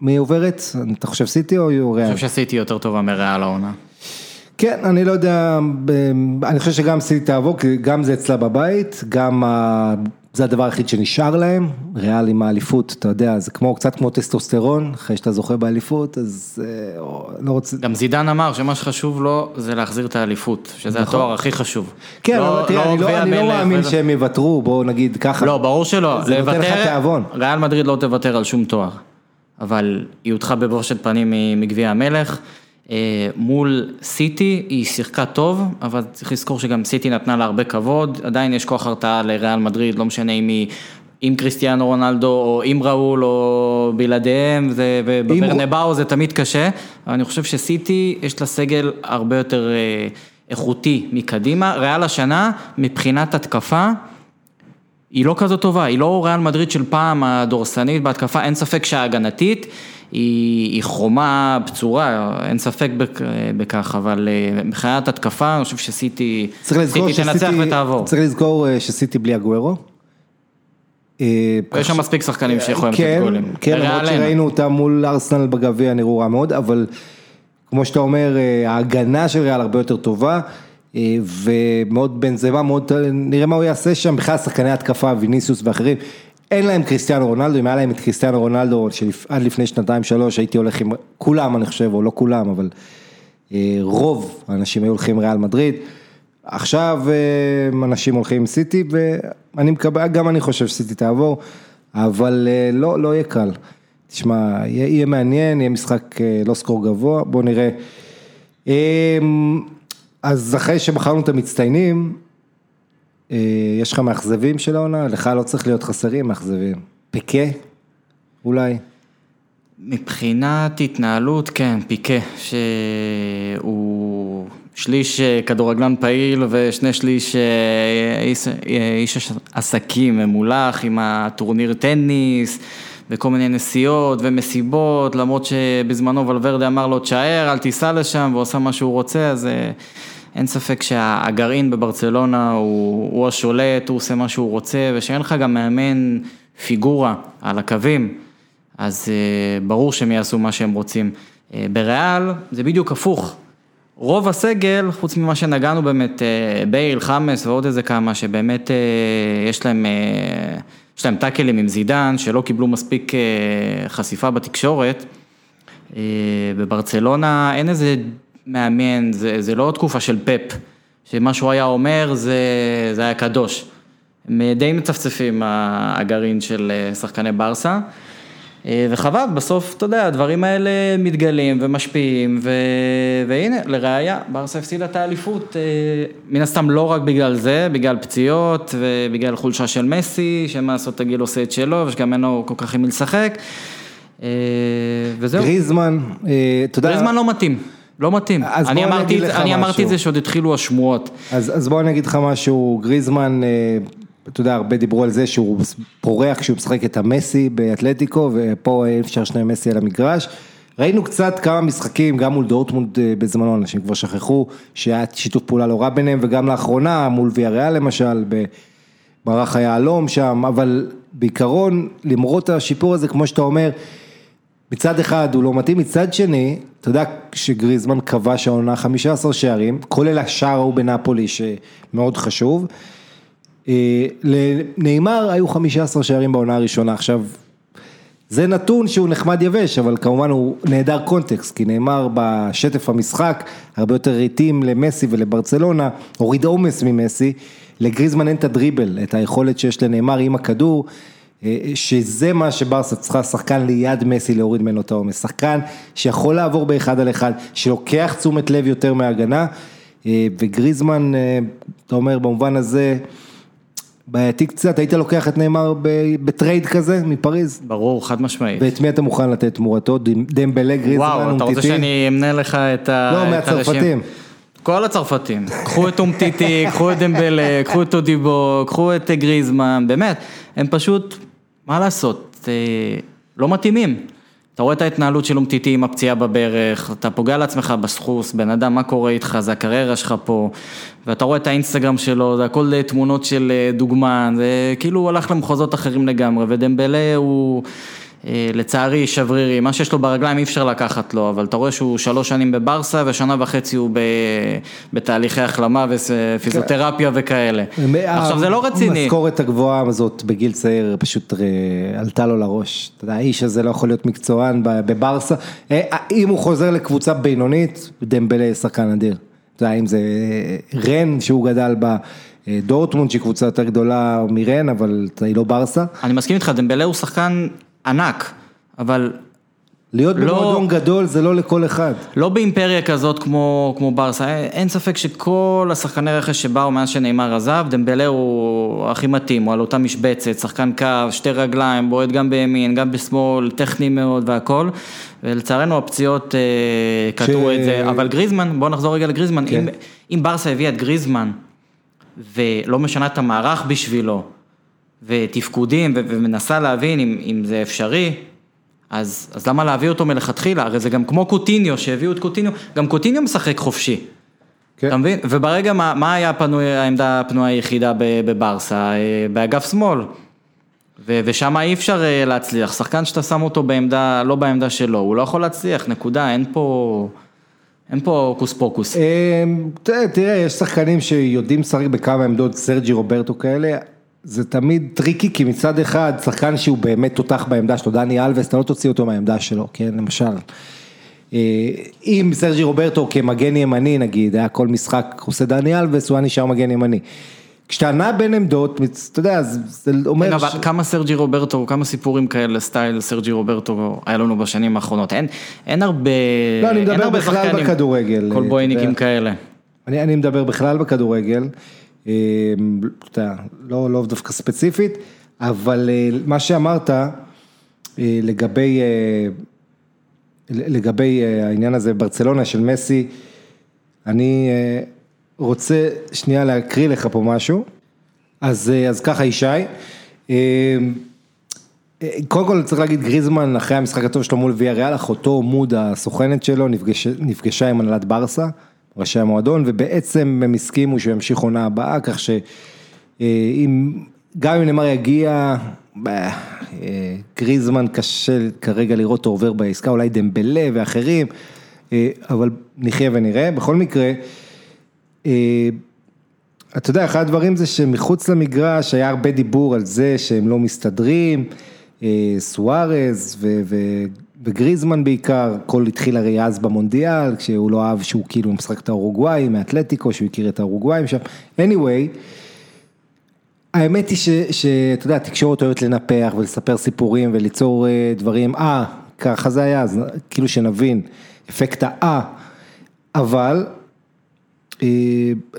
מי עוברת? אתה חושב סיטי או ריאל? אני חושב שסיטי יותר טובה מריאל העונה. כן, אני לא יודע, אני חושב שגם סיטי תעבור, כי גם זה אצלה בבית, גם זה הדבר היחיד שנשאר להם, ריאל עם האליפות, אתה יודע, זה כמו, קצת כמו טסטוסטרון, אחרי שאתה זוכה באליפות, אז אה, לא רוצה... גם זידן אמר שמה שחשוב לו זה להחזיר את האליפות, שזה נכון. התואר הכי חשוב. כן, לא, אבל תראה, לא אני, לא, אני לא מאמין. שהם יוותרו, בואו נגיד ככה. לא, ברור שלא, זה לוותר, נותן לך תיאבון. ריאל מדריד לא תוותר על שום תואר, אבל היא הודחה בבושת פנים מגביע המלך. אה, מול סיטי היא שיחקה טוב, אבל צריך לזכור שגם סיטי נתנה לה הרבה כבוד, עדיין יש כוח הרתעה לריאל מדריד, לא משנה אם היא... עם קריסטיאנו רונלדו או עם ראול או בלעדיהם, ובברנבאו זה תמיד קשה, אבל אני חושב שסיטי יש לה סגל הרבה יותר אה, איכותי מקדימה, ריאל השנה מבחינת התקפה היא לא כזאת טובה, היא לא ריאל מדריד של פעם הדורסנית בהתקפה, אין ספק שההגנתית היא, היא חומה בצורה, אין ספק בכך, אבל אה, מבחינת התקפה, אני חושב שסיטי, סיטי תנצח ותעבור. צריך לזכור אה, שסיטי בלי הגוורו. אה, יש שם מספיק שחקנים שיכולים לתת כן, גולים. כן, למרות שראינו אותם מול ארסנל בגביע נראו רע מאוד, אבל כמו שאתה אומר, ההגנה של ריאל הרבה יותר טובה. ומאוד בן זמה, מאוד, נראה מה הוא יעשה שם, בכלל שחקני התקפה, ויניסיוס ואחרים, אין להם קריסטיאנו רונלדו, אם היה להם את קריסטיאנו רונלדו שעד לפני שנתיים שלוש הייתי הולך עם כולם אני חושב, או לא כולם, אבל אה, רוב האנשים היו הולכים עם ריאל מדריד. עכשיו אה, אנשים הולכים עם סיטי ואני מקבל, גם אני חושב שסיטי תעבור, אבל אה, לא, לא יהיה קל. תשמע, יהיה, יהיה מעניין, יהיה משחק לא סקור גבוה, בוא נראה. אז אחרי שבחרנו את המצטיינים, יש לך מאכזבים של העונה? לך לא צריך להיות חסרים מאכזבים. פיקה? אולי? מבחינת התנהלות, כן, פיקה, שהוא שליש אה, כדורגלן פעיל ושני שליש אה, איש, איש עסקים ממולח עם הטורניר טניס וכל מיני נסיעות ומסיבות, למרות שבזמנו ולוורדה אמר לו תשאר, אל תיסע לשם ועושה מה שהוא רוצה, אז... אין ספק שהגרעין בברצלונה הוא, הוא השולט, הוא עושה מה שהוא רוצה, ושאין לך גם מאמן פיגורה על הקווים, אז uh, ברור שהם יעשו מה שהם רוצים. Uh, בריאל זה בדיוק הפוך. רוב הסגל, חוץ ממה שנגענו באמת, uh, בייל, חמאס ועוד איזה כמה, שבאמת uh, יש להם, uh, יש להם טאקלים עם זידן, שלא קיבלו מספיק uh, חשיפה בתקשורת. Uh, בברצלונה אין איזה מאמן, זה, זה לא תקופה של פפ, שמה שהוא היה אומר זה, זה היה קדוש. הם די מצפצפים הגרעין של אה, שחקני ברסה. אה, וחבל, בסוף, אתה יודע, הדברים האלה מתגלים ומשפיעים, ו... והנה, לראיה, ברסה הפסידה את האליפות, אה, מן הסתם לא רק בגלל זה, בגלל פציעות ובגלל חולשה של מסי, שמה לעשות, הגיל עושה את שלו, ושגם אין לו כל כך עם מי לשחק, וזהו. גריזמן, אתה יודע... גריזמן לא מתאים. לא מתאים. אני אני אמרתי לך אני אמרתי. את זה שעוד התחילו השמועות. אז, אז בוא אני אגיד לך משהו, גריזמן, אה, אתה יודע, הרבה דיברו על זה שהוא פורח כשהוא משחק את המסי באתלטיקו, ופה אי אפשר שני מסי על המגרש. ראינו קצת כמה משחקים, גם מול דורטמונד אה, בזמנו, אנשים כבר שכחו שהיה שיתוף פעולה לא רע ביניהם, וגם לאחרונה מול ויה ריאל למשל, במערך היהלום שם, אבל בעיקרון, למרות השיפור הזה, כמו שאתה אומר, מצד אחד הוא לא מתאים, מצד שני, אתה יודע שגריזמן כבש העונה 15 שערים, כולל השער ההוא בנפולי שמאוד חשוב. אה, לנאמר היו 15 שערים בעונה הראשונה, עכשיו, זה נתון שהוא נחמד יבש, אבל כמובן הוא נעדר קונטקסט, כי נאמר בשטף המשחק, הרבה יותר ריתים למסי ולברצלונה, הוריד עומס ממסי, לגריזמן אין את הדריבל, את היכולת שיש לנאמר עם הכדור, שזה מה שברסה צריכה, שחקן ליד מסי להוריד ממנו את העומס, שחקן שיכול לעבור באחד על אחד, שלוקח תשומת לב יותר מהגנה, אה, וגריזמן, אה, אתה אומר במובן הזה, בעייתי קצת, היית לוקח את ניימאר ב trade כזה מפריז? ברור, חד משמעית. ואת מי אתה מוכן לתת תמורתו? דמבלה, גריזמן, וואו, אתה רוצה? שאני אמנה לך את ה... לא? מהצרפתים. כל הצרפתים, קחו את אומטיטי, קחו את דמבלה, קחו את טודיבו, קחו את גריזמן, באמת, הם פשוט, מה לעשות, אה, לא מתאימים. אתה רואה את ההתנהלות של אומטיטי עם הפציעה בברך, אתה פוגע לעצמך בסחוס, בן אדם, מה קורה איתך, זה הקריירה שלך פה, ואתה רואה את האינסטגרם שלו, זה הכל אה, תמונות של אה, דוגמן, זה כאילו הוא הלך למחוזות אחרים לגמרי, ודמבלה הוא... אה, לצערי שברירי, מה שיש לו ברגליים אי אפשר לקחת לו, אבל אתה רואה שהוא שלוש שנים בברסה ושנה וחצי הוא ב... בתהליכי החלמה ופיזיותרפיה וכאלה. עכשיו זה לא רציני. המשכורת הגבוהה הזאת בגיל צעיר פשוט אה, עלתה לו לראש. אתה יודע, האיש הזה לא יכול להיות מקצוען בברסה. אה, אם הוא חוזר לקבוצה בינונית, דמבלה שחקן אדיר. אתה יודע, אם זה אה, רן שהוא גדל בה, אה, דורטמונד שהיא קבוצה יותר גדולה מרן, אבל היא לא ברסה. אני מסכים איתך, דמבלה הוא שחקן ענק, אבל להיות לא- במועדון גדול זה לא לכל אחד. לא באימפריה כזאת כמו, כמו ברסה, אין, אין ספק שכל השחקני רכש שבאו מאז שנאמר עזב, דמבלה הוא הכי מתאים, הוא על אותה משבצת, שחקן קו, שתי רגליים, בועט גם בימין, גם בשמאל, טכני מאוד והכל, ולצערנו הפציעות אה, קטעו ש- את זה, אבל גריזמן, בוא נחזור רגע לגריזמן, כן. אם, אם ברסה הביאה את גריזמן, ולא משנה את המערך בשבילו, ותפקודים, ומנסה להבין אם, אם זה אפשרי, אז, אז למה להביא אותו מלכתחילה? הרי זה גם כמו קוטיניו, שהביאו את קוטיניו, גם קוטיניו משחק חופשי. כן. אתה מבין? וברגע, מה, מה היה הפנוי, העמדה הפנויה היחידה בברסה? אה, באגף שמאל. ו- ושם אי אפשר אה, להצליח. שחקן שאתה שם אותו בעמדה, לא בעמדה שלו, הוא לא יכול להצליח, נקודה, אין פה, אין פה הוקוס פוקוס. אה, תראה, יש שחקנים שיודעים לשחק בכמה עמדות, סרג'י רוברטו כאלה, זה תמיד tricky, כי מצד אחד, שחקן שהוא באמת תותח בעמדה שלו, דני אלווס, אתה לא תוציא אותו מהעמדה שלו, כן, למשל. אה, אם סרג'י רוברטו כמגן ימני, נגיד, היה כל משחק עושה דני אלווס, הוא היה נשאר מגן ימני. כשאתה נע בין עמדות, אתה יודע, זה אומר... כן, אבל ש- כמה סרג'י רוברטו, כמה סיפורים כאלה, style סרג'י רוברטו, היה לנו בשנים האחרונות. אין, אין הרבה, לא, אני מדבר בכלל בכדורגל, אתה קולבויניקים יודע. כאלה. אני, אני מדבר בכלל בכדורגל, אה, לא, לא דווקא ספציפית, אבל אה, מה שאמרת אה, לגבי, אה, לגבי העניין הזה בברצלונה של מסי, אני רוצה שנייה להקריא לך פה משהו, אז, אז ככה ישי, אה, קודם כל צריך להגיד גריזמן אחרי המשחק הטוב שלו מול ויה ריאל, אחותו מוד הסוכנת שלו נפגש, נפגשה עם הנהלת ברסה, ראשי המועדון, ובעצם הם הסכימו שהוא ימשיך עונה הבאה, כך שאם, גם אם נאמר יגיע, אה, גריזמן קשה כרגע לראות אותו עובר בעסקה, אולי דמבלה ואחרים, אה, אבל נחיה ונראה, בכל מקרה, אה, אתה יודע, אחד הדברים זה שמחוץ למגרש היה הרבה דיבור על זה שהם לא מסתדרים, אה, סוארז ו- וגריזמן בעיקר, הכל התחיל הרי אז במונדיאל, כשהוא לא אהב שהוא כאילו משחק את האורוגוואי מאתלטיקו, שהוא הכיר את האורוגוואים שם. anyway, האמת היא שאתה יודע, התקשורת אוהבת לנפח ולספר סיפורים וליצור אה, דברים, אה, ככה זה היה, אז כאילו שנבין, אפקט האה, אבל אה,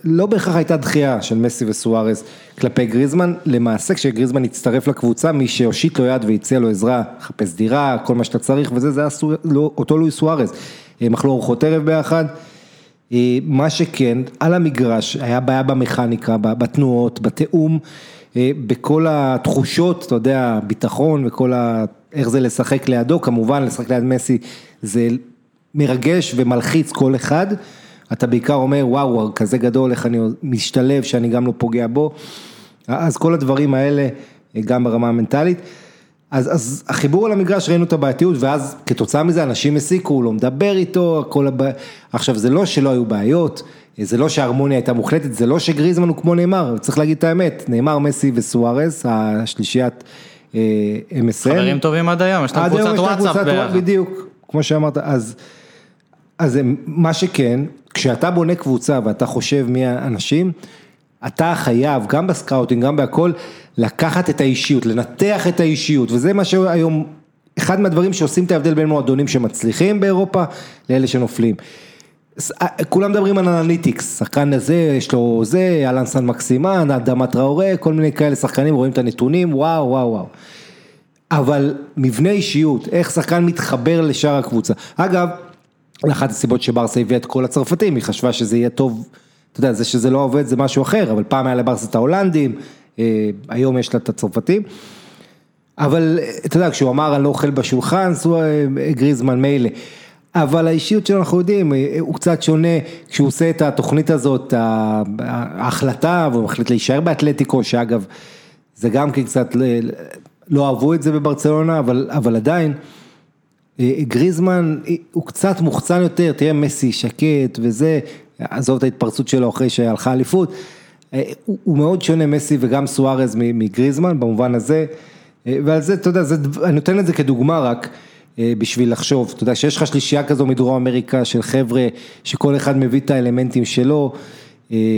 לא בהכרח הייתה דחייה של מסי וסוארז כלפי גריזמן, למעשה כשגריזמן הצטרף לקבוצה, מי שהושיט לו יד והציע לו עזרה, לחפש דירה, כל מה שאתה צריך וזה, זה היה. לא, אותו לואי סוארז. הם אכלו ארוחות ערב ביחד. אה, מה שכן, על המגרש, היה בעיה במכניקה, בתנועות, בתיאום, אה, בכל התחושות, אתה יודע, ביטחון וכל ה... איך זה לשחק לידו, כמובן לשחק ליד מסי זה מרגש ומלחיץ כל אחד, אתה בעיקר אומר וואו, כזה גדול, איך אני משתלב, שאני גם לא פוגע בו, אז כל הדברים האלה, גם ברמה המנטלית. אז, אז החיבור על המגרש ראינו את הבעייתיות ואז כתוצאה מזה אנשים הסיקו, הוא לא מדבר איתו, הכל הבע... עכשיו זה לא שלא היו בעיות, זה לא שההרמוניה הייתה מוחלטת, זה לא שגריזמן הוא כמו נאמר, צריך להגיד את האמת, נאמר, מסי וסוארז, השלישיית אה, MSN. חברים טובים עד היום, יש להם קבוצת וואטסאפ בערך. בדיוק, כמו שאמרת, אז, אז מה שכן, כשאתה בונה קבוצה ואתה חושב מי האנשים, אתה חייב, גם ב scouting, גם בהכל, לקחת את האישיות, לנתח את האישיות, וזה מה שהיום, אחד מהדברים שעושים את ההבדל בין מועדונים שמצליחים באירופה, לאלה שנופלים. כולם מדברים על analytics, שחקן הזה, יש לו זה, אלן סן מקסימן, אדמה טראורה, כל מיני כאלה שחקנים, רואים את הנתונים, וואו, וואו, וואו. אבל מבנה אישיות, איך שחקן מתחבר לשאר הקבוצה. אגב, אחת הסיבות שברסה הביאה את כל הצרפתים, היא חשבה שזה יהיה טוב, אתה יודע, זה שזה לא עובד זה משהו אחר, אבל פעם היה לברסה את ההולנדים, אה, היום יש לה את הצרפתים. אבל אתה יודע, כשהוא אמר אני לא אוכל בשולחן, אה, גריזמן מילא. אבל האישיות שלו אנחנו יודעים, אה, הוא קצת שונה, כשהוא עושה את התוכנית הזאת, ההחלטה, והוא מחליט להישאר באתלטיקו, שאגב, זה גם כן קצת, לא אהבו את זה בברצלונה, אבל, אבל עדיין, גריזמן הוא קצת מוחצן יותר, תראה מסי שקט וזה, עזוב את ההתפרצות שלו אחרי שהלכה אליפות. אה, הוא מאוד שונה מסי וגם סוארז מגריזמן במובן הזה, אה, ועל זה, אתה יודע, זה, אני נותן את זה כדוגמה רק אה, בשביל לחשוב, אתה יודע, שיש לך שלישייה כזו מדרום אמריקה של חבר'ה שכל אחד מביא את האלמנטים שלו,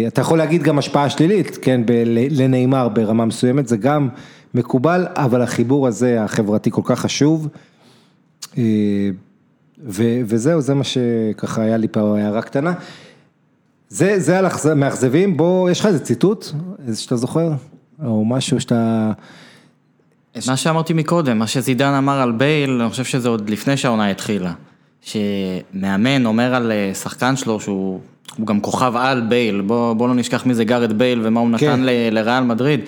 אתה יכול להגיד גם השפעה שלילית, כן, לנאמר ברמה מסוימת, זה גם מקובל, אבל החיבור הזה החברתי כל כך חשוב. וזהו, זה מה שככה היה לי פה הערה קטנה. זה, זה על מאכזבים, בוא, יש לך איזה ציטוט, איזה שאתה זוכר, או משהו שאתה... מה שאמרתי מקודם, מה שזידן אמר על בייל, אני חושב שזה עוד לפני שהעונה התחילה. שמאמן אומר על אה, שחקן שלו שהוא גם כוכב על בייל, בוא, בוא לא נשכח מי זה גארת' בייל ומה הוא כן. נתן לריאל מדריד.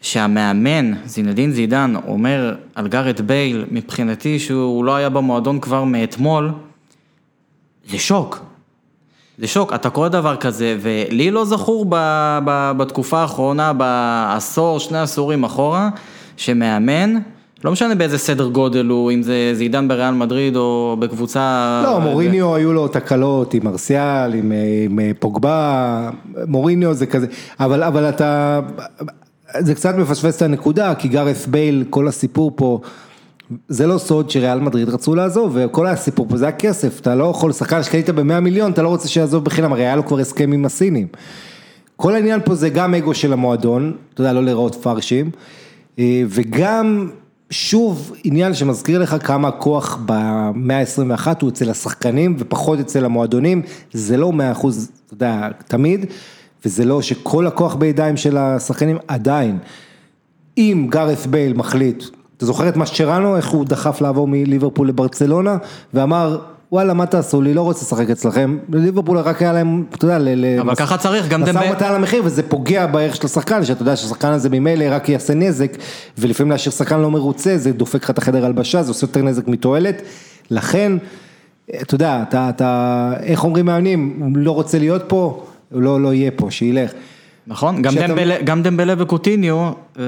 שהמאמן, זינדין זידן, אומר על גארת' בייל, מבחינתי שהוא לא היה במועדון כבר מאתמול, זה שוק. זה שוק, אתה קורא דבר כזה, ולי לא זכור ב, ב, בתקופה האחרונה, בעשור, שני עשורים אחורה, שמאמן, לא משנה באיזה סדר גודל הוא, אם זה זידן בריאל מדריד או בקבוצה... לא, מוריניו ו... היו לו תקלות עם ארסיאל, עם, עם פוגבה, מוריניו זה כזה, אבל, אבל אתה, זה קצת מפספס את הנקודה, כי גארף בייל, כל הסיפור פה, זה לא סוד שריאל מדריד רצו לעזוב, וכל הסיפור פה זה הכסף, אתה לא יכול, שחקן שקנית ב-100 מיליון, אתה לא רוצה שיעזוב בחינם, הרי היה לו כבר הסכם עם הסינים. כל העניין פה זה גם אגו של המועדון, אתה יודע, לא להיראות פרשים, אה, וגם, שוב, עניין שמזכיר לך כמה כוח במאה ה-21 הוא אצל השחקנים ופחות אצל המועדונים, זה לא 100 אחוז, אתה יודע, תמיד, וזה לא שכל הכוח בידיים של השחקנים, עדיין. אם גארף בייל מחליט אתה זוכר את מסצ'רנו, איך הוא דחף לעבור מליברפול לברצלונה, ואמר, וואלה, מה תעשו לי, לא רוצה לשחק אצלכם, ליברפול רק היה להם, אתה יודע, אבל ככה צריך, גם דמבלה. משא ומתן על המחיר, וזה פוגע בערך של השחקן, שאתה יודע שהשחקן הזה ממילא רק יעשה נזק, ולפעמים להשאיר שחקן לא מרוצה, זה דופק לך את החדר הלבשה, זה עושה יותר נזק מתועלת, לכן, אתה יודע, אתה, אתה, איך אומרים מאמנים, הוא לא רוצה להיות פה, לא, לא יהיה פה, שילך. נכון, גם, שאתה... דמבלה, גם דמבלה וקוטיניו אה,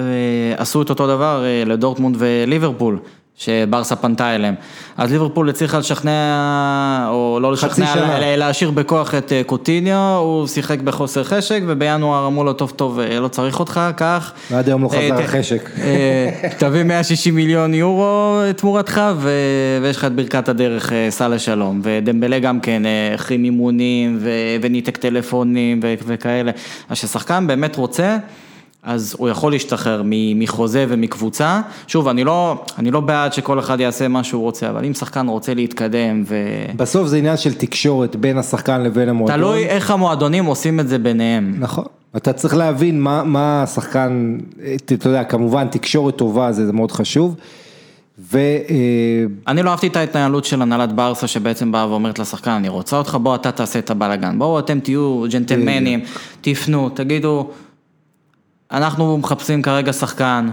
עשו את אותו דבר אה, לדורטמונד וליברפול. שברסה פנתה אליהם. אז ליברפול הצליחה לשכנע, או לא לשכנע, להשאיר בכוח את אה, קוטיניו, הוא שיחק בחוסר חשק, ובינואר אמרו לו, טוב טוב, אה, לא צריך אותך, קח. ועד היום לא חזר החשק. תביא 160 מיליון יורו תמורתך, ויש לך את ברכת הדרך, סע לשלום. ודמבלה גם כן, החרים אימונים, וניתק טלפונים וכאלה. אז כששחקן באמת רוצה... אז הוא יכול להשתחרר מחוזה ומקבוצה. שוב, אני לא, אני לא בעד שכל אחד יעשה מה שהוא רוצה, אבל אם שחקן רוצה להתקדם ו... בסוף זה עניין של תקשורת בין השחקן לבין המועדון. תלוי איך המועדונים עושים את זה ביניהם. נכון. אתה צריך להבין מה, מה השחקן, אתה יודע, כמובן תקשורת טובה זה, זה מאוד חשוב. ו... אה, אני לא אהבתי את ההתנהלות של הנהלת ברסה שבעצם באה ואומרת לשחקן, אני רוצה אותך, בוא אתה תעשה את הבלאגן, בואו אתם תהיו ג'נטלמנים, תפנו, תגידו, אנחנו מחפשים כרגע שחקן,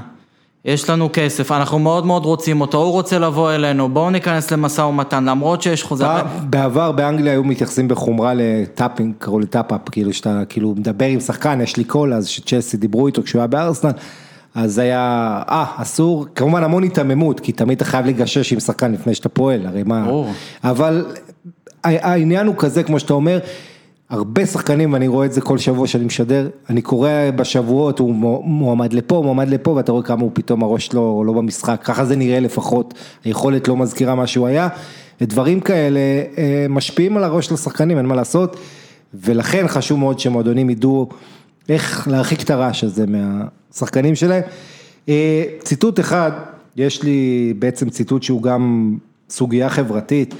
יש לנו כסף, אנחנו מאוד מאוד רוצים אותו, הוא רוצה לבוא אלינו, בואו ניכנס למשא ומתן, למרות שיש חוזה. בעבר באנגליה היו מתייחסים בחומרה ל tapping, קראו ל tap-up, כאילו שאתה כאילו מדבר עם שחקן, אשלי קול, אז שצ'לסי דיברו איתו כשהוא היה בארסנל. אז היה, אה, אסור, כמובן המון היתממות, כי תמיד אתה חייב לגשש עם שחקן לפני שאתה פועל, הרי מה, ברור. אבל העניין הוא כזה, כמו שאתה אומר, הרבה שחקנים, ואני רואה את זה כל שבוע שאני משדר, אני קורא בשבועות, הוא מועמד לפה, מועמד לפה, ואתה רואה כמה הוא פתאום הראש לא, לא במשחק, ככה זה נראה לפחות, היכולת לא מזכירה מה שהוא היה, ודברים כאלה אה, משפיעים על הראש של השחקנים, אין מה לעשות, ולכן חשוב מאוד שמועדונים ידעו איך להרחיק את הרעש הזה מהשחקנים שלהם. אה, ציטוט אחד, יש לי בעצם ציטוט שהוא גם סוגיה חברתית,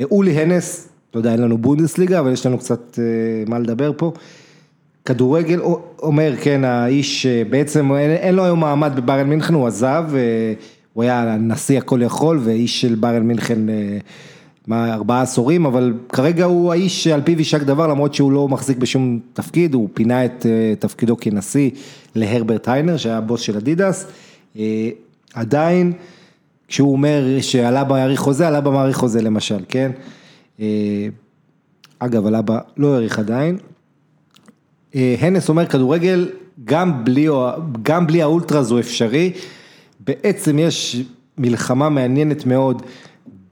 אה, אולי הנס, אתה יודע, אין לנו בונדסליגה, אבל יש לנו קצת אה, מה לדבר פה. כדורגל, אומר, כן, האיש בעצם, אין, אין לו היום מעמד בבארן מינכן, הוא עזב, הוא היה נשיא הכל יכול, ואיש של בארן מינכן מה, עשורים, אבל כרגע הוא האיש שעל פיו יישק דבר, למרות שהוא לא מחזיק בשום תפקיד, הוא פינה את אה, תפקידו כנשיא להרברט היינר, שהיה הבוס של אדידס. אה, עדיין, כשהוא אומר שעלבה יאריך חוזה, עלבה מעריך חוזה למשל, כן? אה, אגב, עלבה לא האריך עדיין. הנס אומר כדורגל, גם בלי, גם בלי האולטראז הוא אפשרי, בעצם יש מלחמה מעניינת מאוד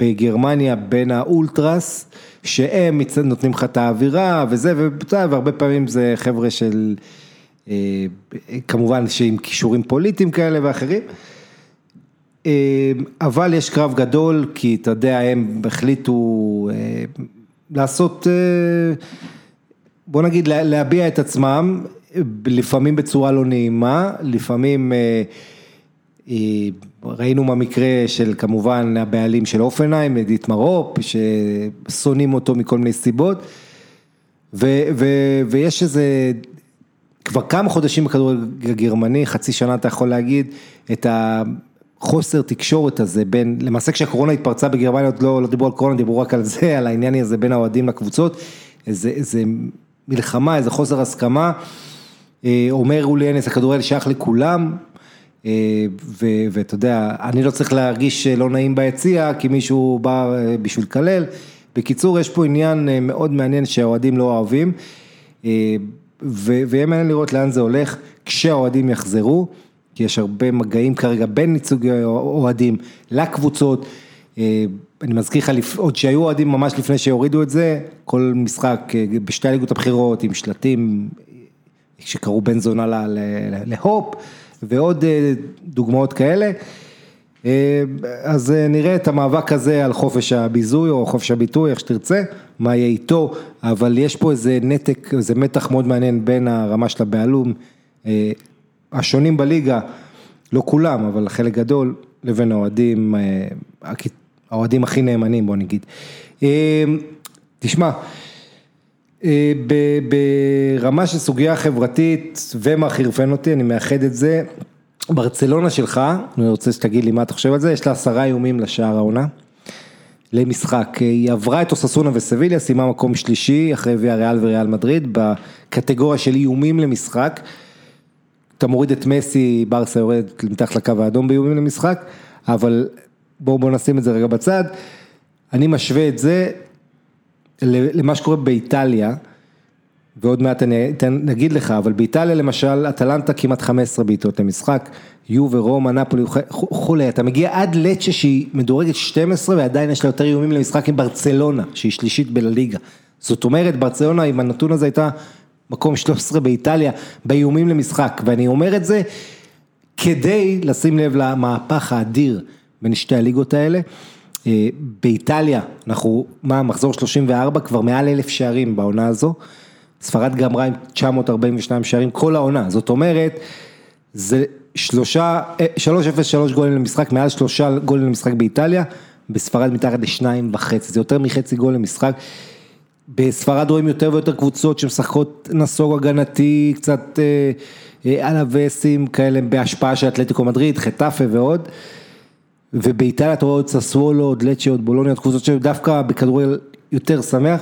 בגרמניה בין האולטרס, שהם נותנים לך את האווירה וזה, והרבה פעמים זה חבר'ה של, אה, כמובן שעם כישורים פוליטיים כאלה ואחרים. אה, אבל יש קרב גדול, כי אתה יודע, הם החליטו אה, לעשות, בוא נגיד, להביע את עצמם, לפעמים בצורה לא נעימה, לפעמים ראינו במקרה של כמובן הבעלים של אופנהיים, אדית מרופ, ששונאים אותו מכל מיני סיבות, ו, ו, ויש איזה, כבר כמה חודשים בכדורגל הגרמני, חצי שנה אתה יכול להגיד, את החוסר תקשורת הזה בין, למעשה כשהקורונה התפרצה בגרמניה, עוד לא, לא דיברו על קורונה, דיברו רק על זה, על העניין הזה בין האוהדים לקבוצות, איזה, איזה מלחמה, איזה חוסר הסכמה. אה, אומר אולי אנס, הכדורגל שייך לכולם, אה, ואתה יודע, אני לא צריך להרגיש לא נעים ביציע, כי מישהו בא אה, בשביל לקלל. בקיצור, יש פה עניין מאוד מעניין שהאוהדים לא אוהבים, ויהיה מעניין לראות לאן זה הולך כשהאוהדים יחזרו, כי יש הרבה מגעים כרגע בין ניצוגי אוהדים לקבוצות. אני מזכיר לך, עוד שהיו אוהדים ממש לפני שהורידו את זה, כל משחק בשתי הליגות הבכירות עם שלטים שקראו בן זונה להופ. ועוד אה, דוגמאות כאלה. אה, אז אה, נראה את המאבק הזה על חופש הביזוי או חופש הביטוי, איך שתרצה, מה יהיה איתו, אבל יש פה איזה נתק, איזה מתח מאוד מעניין בין הרמה של הבעלום, השונים בליגה, לא כולם, אבל חלק גדול, לבין האוהדים, האוהדים הכי נאמנים בוא נגיד. תשמע, אה, ברמה של סוגיה חברתית ומה חירפן אותי, אני מאחד את זה, ברצלונה שלך, אני רוצה שתגיד לי מה אתה חושב על זה, יש לה עשרה איומים לשער העונה, למשחק, היא עברה את אוססונה וסביליה, סיימה מקום שלישי אחרי ויה ריאל וריאל מדריד, בקטגוריה של איומים למשחק, אתה מוריד את מסי, ברסה יורד מתחת לקו האדום באיומים למשחק, אבל בואו בוא נשים את זה רגע בצד, אני משווה את זה למה שקורה באיטליה, ועוד מעט אני אתן, אגיד לך, אבל באיטליה למשל, אטלנטה כמעט 15 בעיטות למשחק, יו ורומא, נפולי, וכולי, אתה מגיע עד לצ'ה שהיא מדורגת 12 ועדיין יש לה יותר איומים למשחק עם ברצלונה, שהיא שלישית בלליגה. זאת אומרת, ברצלונה עם הנתון הזה הייתה מקום 13 באיטליה, באיומים למשחק, ואני אומר את זה כדי לשים לב למהפך האדיר בין שתי הליגות האלה. אה, באיטליה, אנחנו, מה, מחזור 34, כבר מעל אלף שערים בעונה הזו. ספרד גמרה עם 942 שערים כל העונה, זאת אומרת, זה שלושה, 3-0-3 אה, גולים למשחק, מעל שלושה גולים למשחק באיטליה, בספרד מתחת לשניים וחצי, זה יותר מחצי גול למשחק. בספרד רואים יותר ויותר קבוצות שמשחקות נסוג הגנתי, קצת אה, על הווסים כאלה בהשפעה של אתלטיקו מדריד, חטאפה ועוד. ובאיטליה אתה רואה עוד ססוולו, עוד לצ'ה, עוד בולוניה, עוד קבוצות שדווקא בכדורגל יותר שמח.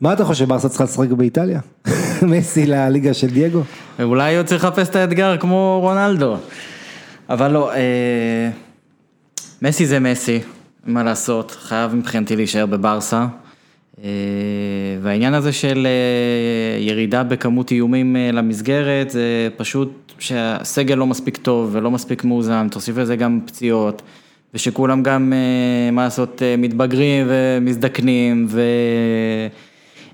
מה אתה חושב, ברסה צריכה לשחק באיטליה? מסי לליגה של דייגו? אולי הוא צריך לחפש את האתגר כמו רונלדו. אבל לא, אה, מסי זה מסי, מה לעשות, חייב מבחינתי להישאר בברסה. אה, והעניין הזה של אה, ירידה בכמות איומים אה, למסגרת, זה פשוט שהסגל לא מספיק טוב ולא מספיק מאוזן, תוסיף לזה גם פציעות, ושכולם גם, מה לעשות, מתבגרים ומזדקנים, ו...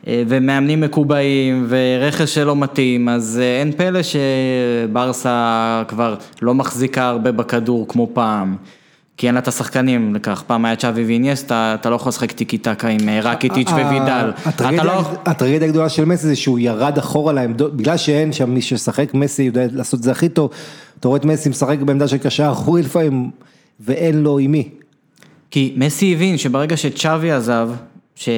ומאמנים מקובעים, ורכש שלא מתאים, אז אין פלא שברסה כבר לא מחזיקה הרבה בכדור כמו פעם. כי אין לה את השחקנים לכך, פעם היה צ'אבי ואיניאסטה, אתה לא יכול לשחק טיקי טקה עם אה, רקיטיץ' ווידל. לא... הטרגדיה הגדולה של מסי זה שהוא ירד אחורה לעמדות, בגלל שאין שם מי ששחק, מסי יודע לעשות את זה הכי טוב, אתה רואה את מסי משחק בעמדה של קשר אחורי לפעמים, ואין לו עם מי. כי מסי הבין שברגע שצ'אבי עזב, שהוא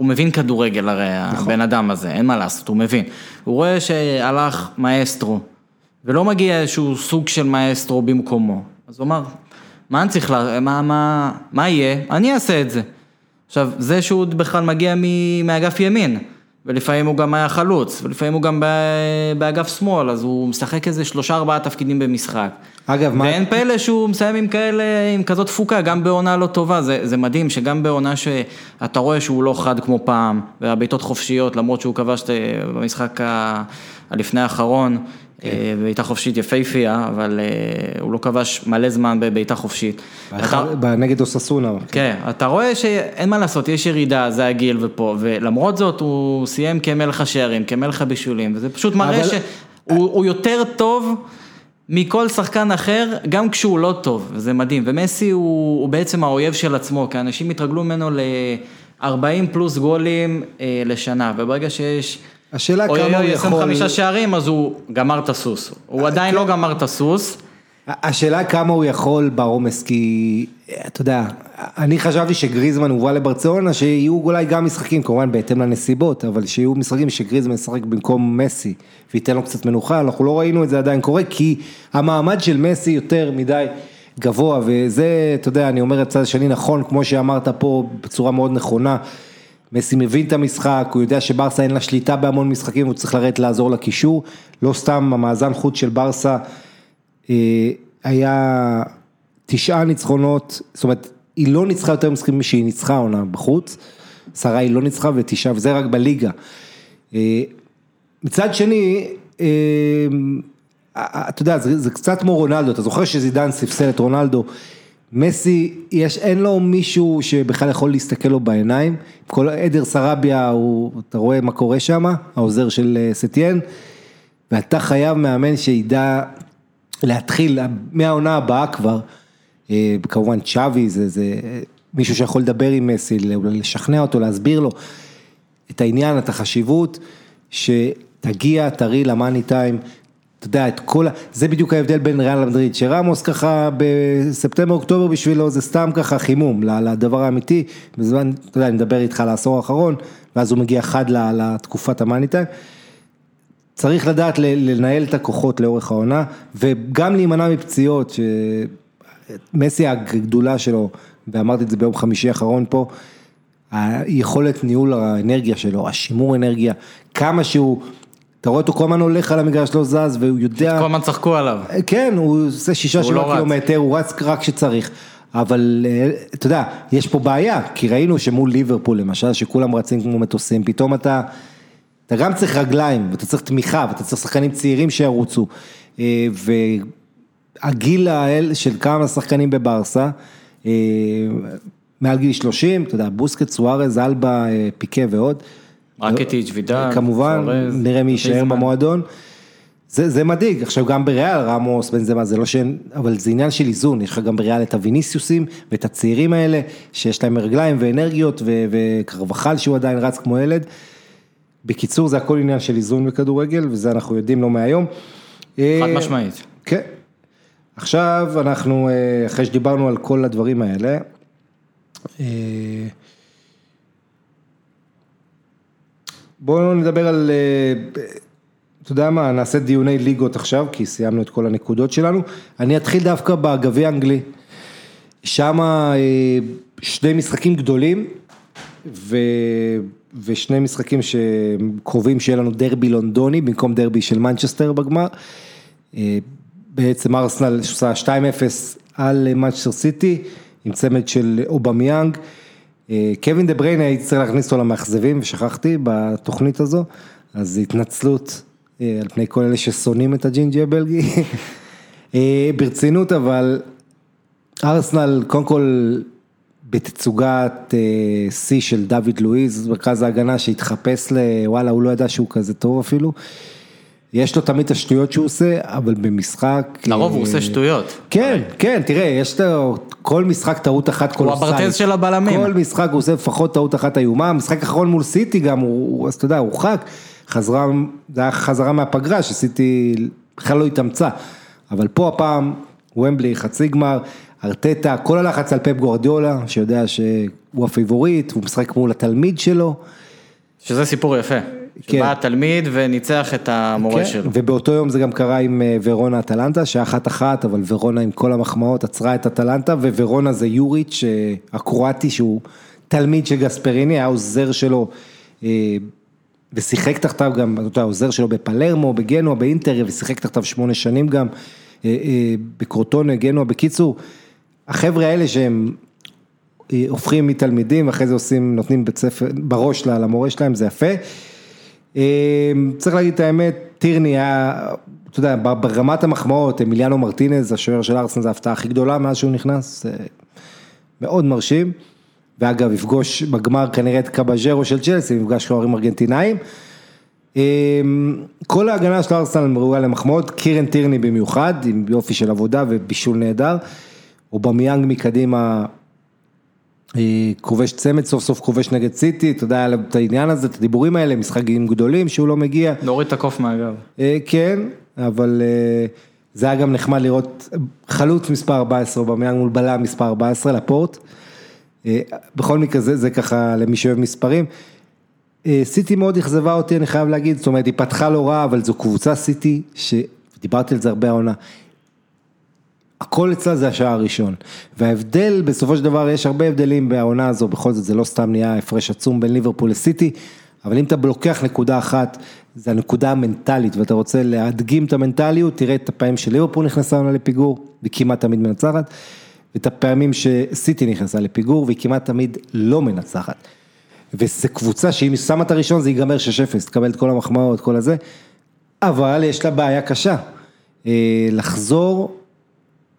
מבין כדורגל הרי, הבן אדם הזה, אין מה לעשות, הוא מבין. הוא רואה שהלך מאסטרו, ולא מגיע איזשהו סוג של מאסטרו במקומו. אז הוא אמר, מה אני צריך, לה... מה, מה, מה יהיה? אני אעשה את זה. עכשיו, זה שהוא בכלל מגיע מאגף ימין, ולפעמים הוא גם היה חלוץ, ולפעמים הוא גם באגף שמאל, אז הוא משחק איזה שלושה ארבעה תפקידים במשחק. אגב, מה... ואין פלא שהוא מסיים עם כאלה, עם כזאת תפוקה, גם בעונה לא טובה, זה, זה מדהים שגם בעונה שאתה רואה שהוא לא חד כמו פעם, והבעיטות חופשיות, למרות שהוא כבש במשחק ה... הלפני האחרון. בעיטה חופשית יפייפייה, אבל הוא לא כבש מלא זמן בבעיטה חופשית. נגד אוססונה. כן, אתה רואה שאין מה לעשות, יש ירידה, זה הגיל ופה, ולמרות זאת הוא סיים כמלך השערים, כמלך הבישולים, וזה פשוט מראה שהוא יותר טוב. מכל שחקן אחר, גם כשהוא לא טוב, וזה מדהים, ומסי הוא, הוא בעצם האויב של עצמו, כי אנשים התרגלו ממנו ל-40 פלוס גולים אה, לשנה, וברגע שיש... השאלה כמה הוא יכול... אוי, 25 שערים, אז הוא גמר את הסוס. הוא עדיין לא גמר את הסוס. השאלה כמה הוא יכול בעומס, כי אתה יודע, אני חשבתי שגריזמן הובא לברצלונה, שיהיו אולי גם משחקים, כמובן בהתאם לנסיבות, אבל שיהיו משחקים שגריזמן ישחק במקום מסי, וייתן לו קצת מנוחה, אנחנו לא ראינו את זה עדיין קורה, כי המעמד של מסי יותר מדי גבוה, וזה, אתה יודע, אני אומר את הצד השני נכון, כמו שאמרת פה בצורה מאוד נכונה. מסי מבין את המשחק, הוא יודע שברסה אין לה שליטה בהמון משחקים, הוא צריך לרדת לעזור לקישור, לא סתם המאזן חוץ של ברסה אה, היה תשעה ניצחונות, זאת אומרת, היא לא ניצחה יותר משחקים משהיא ניצחה עונה בחוץ, עשרה היא לא ניצחה ותשעה, וזה רק בליגה. אה, מצד שני, אה, אתה יודע, זה, זה קצת כמו רונלדו, אתה זוכר שזידן ספסל את רונלדו, מסי, יש, אין לו מישהו שבכלל יכול להסתכל לו בעיניים, כל עדר סרביה, הוא, אתה רואה מה קורה שם, העוזר של סטיאן, ואתה חייב מאמן שידע להתחיל מהעונה הבאה כבר, אה, כמובן צ'אבי זה, זה מישהו שיכול לדבר עם מסי, לשכנע אותו, להסביר לו את העניין, את החשיבות, שתגיע, תראי למאני טיים, אתה יודע, את כל ה... זה בדיוק ההבדל בין ריאל למדריד, שרמוס ככה בספטמבר אוקטובר בשבילו זה סתם ככה חימום לדבר האמיתי, בזמן, אתה יודע, אני מדבר איתך על העשור האחרון, ואז הוא מגיע חד לתקופת המאני טיים. צריך לדעת לנהל את הכוחות לאורך העונה, וגם להימנע מפציעות, שמסי הגדולה שלו, ואמרתי את זה ביום חמישי האחרון פה, היכולת ניהול האנרגיה שלו, השימור אנרגיה, כמה שהוא, אתה רואה אותו כל הזמן הולך על המגרש, לא זז, והוא יודע... כל הזמן צחקו עליו. כן, הוא עושה שישה, שבעה לא קילומטר, הוא רץ רק כשצריך. אבל אתה יודע, יש פה בעיה, כי ראינו שמול ליברפול למשל, שכולם רצים כמו מטוסים, פתאום אתה... אתה גם צריך רגליים, ואתה צריך תמיכה, ואתה צריך שחקנים צעירים שירוצו. אה, והגיל האל של כמה שחקנים בברסה, אה, מעל גיל 30, אתה יודע, בוסקט, סוארז, אלבה, אה, פיקה ועוד. רקטיץ', וידל, כמובן, נראה מי יישאר במועדון. זה, זה מדאיג, עכשיו גם בריאל, רמוס, בן זמה, זה לא שאין, אבל זה עניין של איזון, יש לך גם בריאל את הוויניסיוסים ואת הצעירים האלה, שיש להם רגליים ואנרגיות, וקרבחל שהוא עדיין רץ כמו ילד. בקיצור, זה הכל עניין של איזון בכדורגל, וזה אנחנו יודעים לא מהיום. חד משמעית. כן. עכשיו אנחנו, אחרי שדיברנו על כל הדברים האלה, בואו נדבר על, אתה יודע מה, נעשה דיוני ליגות עכשיו, כי סיימנו את כל הנקודות שלנו. אני אתחיל דווקא בגביע האנגלי. שם שני משחקים גדולים, ו... ושני משחקים שקרובים שיהיה לנו דרבי לונדוני במקום דרבי של מנצ'סטר בגמר. אה, בעצם ארסנל שעושה 2-0 על מנצ'סטר סיטי עם צמד של אובמיאנג. אה, קווין דה בריינה הייתי צריך להכניס אותו למאכזבים ושכחתי בתוכנית הזו, אז התנצלות אה, על פני כל אלה ששונאים את הג'ינג'י הבלגי. ברצינות אבל ארסנל קודם כל בתצוגת אה, שיא של דוד לואיז, מרכז ההגנה שהתחפש לוואלה, הוא לא ידע שהוא כזה טוב אפילו. יש לו תמיד את השטויות שהוא עושה, אבל במשחק... לרוב הוא עושה שטויות. כן, כן, תראה, יש לו כל משחק טעות אחת קולוסלית. הוא הברטז של הבלמים. כל משחק הוא עושה לפחות טעות אחת איומה, המשחק האחרון מול סיטי גם, הוא, אז אתה יודע, הורחק, חזרה, זה היה חזרה מהפגרה שסיטי בכלל לא התאמצה, אבל פה הפעם, ומבלי, חצי גמר, ארטטה, כל הלחץ על פפ גורדיולה, שיודע שהוא הפייבוריט, הוא משחק מול התלמיד שלו. שזה סיפור יפה. כן. שבא התלמיד וניצח את המורה כן. שלו. ובאותו יום זה גם קרה עם אה, ורונה אטלנטה, שהיה אחת אחת, אבל ורונה עם כל המחמאות עצרה את אטלנטה, וורונה זה יוריץ' הקרואטי, שהוא תלמיד של גספריני, היה עוזר שלו, אה, ושיחק תחתיו גם, אתה יודע, עוזר שלו בפלרמו, בגנוע, באינטר, ושיחק תחתיו שמונה שנים גם, אה, בקרוטונה, גנוע, בקיצור. החבר'ה האלה שהם אה, הופכים מתלמידים, אחרי זה עושים, נותנים בית ספר, בראש למורה שלהם, זה יפה. אה, צריך להגיד את האמת, טירני היה, אתה יודע, ברמת המחמאות, אמיליאנו מרטינז, השוער של ארסן, זו ההפתעה הכי גדולה מאז שהוא נכנס, מאוד מרשים. ואגב, יפגוש בגמר כנראה את קבאז'רו של צ'לסי, מפגש שוערים ארגנטינאים. אה, כל ההגנה של ארסנל ראויה למחמאות, קירן טירני במיוחד, עם יופי של עבודה ובישול נהדר. אובמיאנג מקדימה כובש צמד, סוף סוף כובש נגד סיטי, אתה יודע את העניין הזה, את הדיבורים האלה, משחקים גדולים שהוא לא מגיע. נוריד את הקוף מהגב. אה, כן, אבל אה, זה היה גם נחמד לראות חלוץ מספר 14, אובמיאנג מול בלם מספר 14 לפורט. בכל מקרה זה, זה ככה למי שאוהב מספרים. סיטי מאוד אכזבה אותי, אני חייב להגיד, זאת אומרת, היא פתחה לא רע, אבל זו קבוצה סיטי, שדיברתי על זה הרבה העונה. הכל אצלה זה השער הראשון, וההבדל בסופו של דבר יש הרבה הבדלים בעונה הזו, בכל זאת זה לא סתם נהיה הפרש עצום בין ליברפול לסיטי, אבל אם אתה לוקח נקודה אחת, זה הנקודה המנטלית ואתה רוצה להדגים את המנטליות, תראה את הפעמים של ליברפול נכנסה עונה לפיגור, והיא כמעט תמיד מנצחת, ואת הפעמים שסיטי נכנסה לפיגור והיא כמעט תמיד לא מנצחת. וזו קבוצה שאם היא שמה את הראשון זה ייגמר 6-0, תקבל את כל המחמאות, כל הזה, אבל יש לה בעיה קשה, אה, לחזור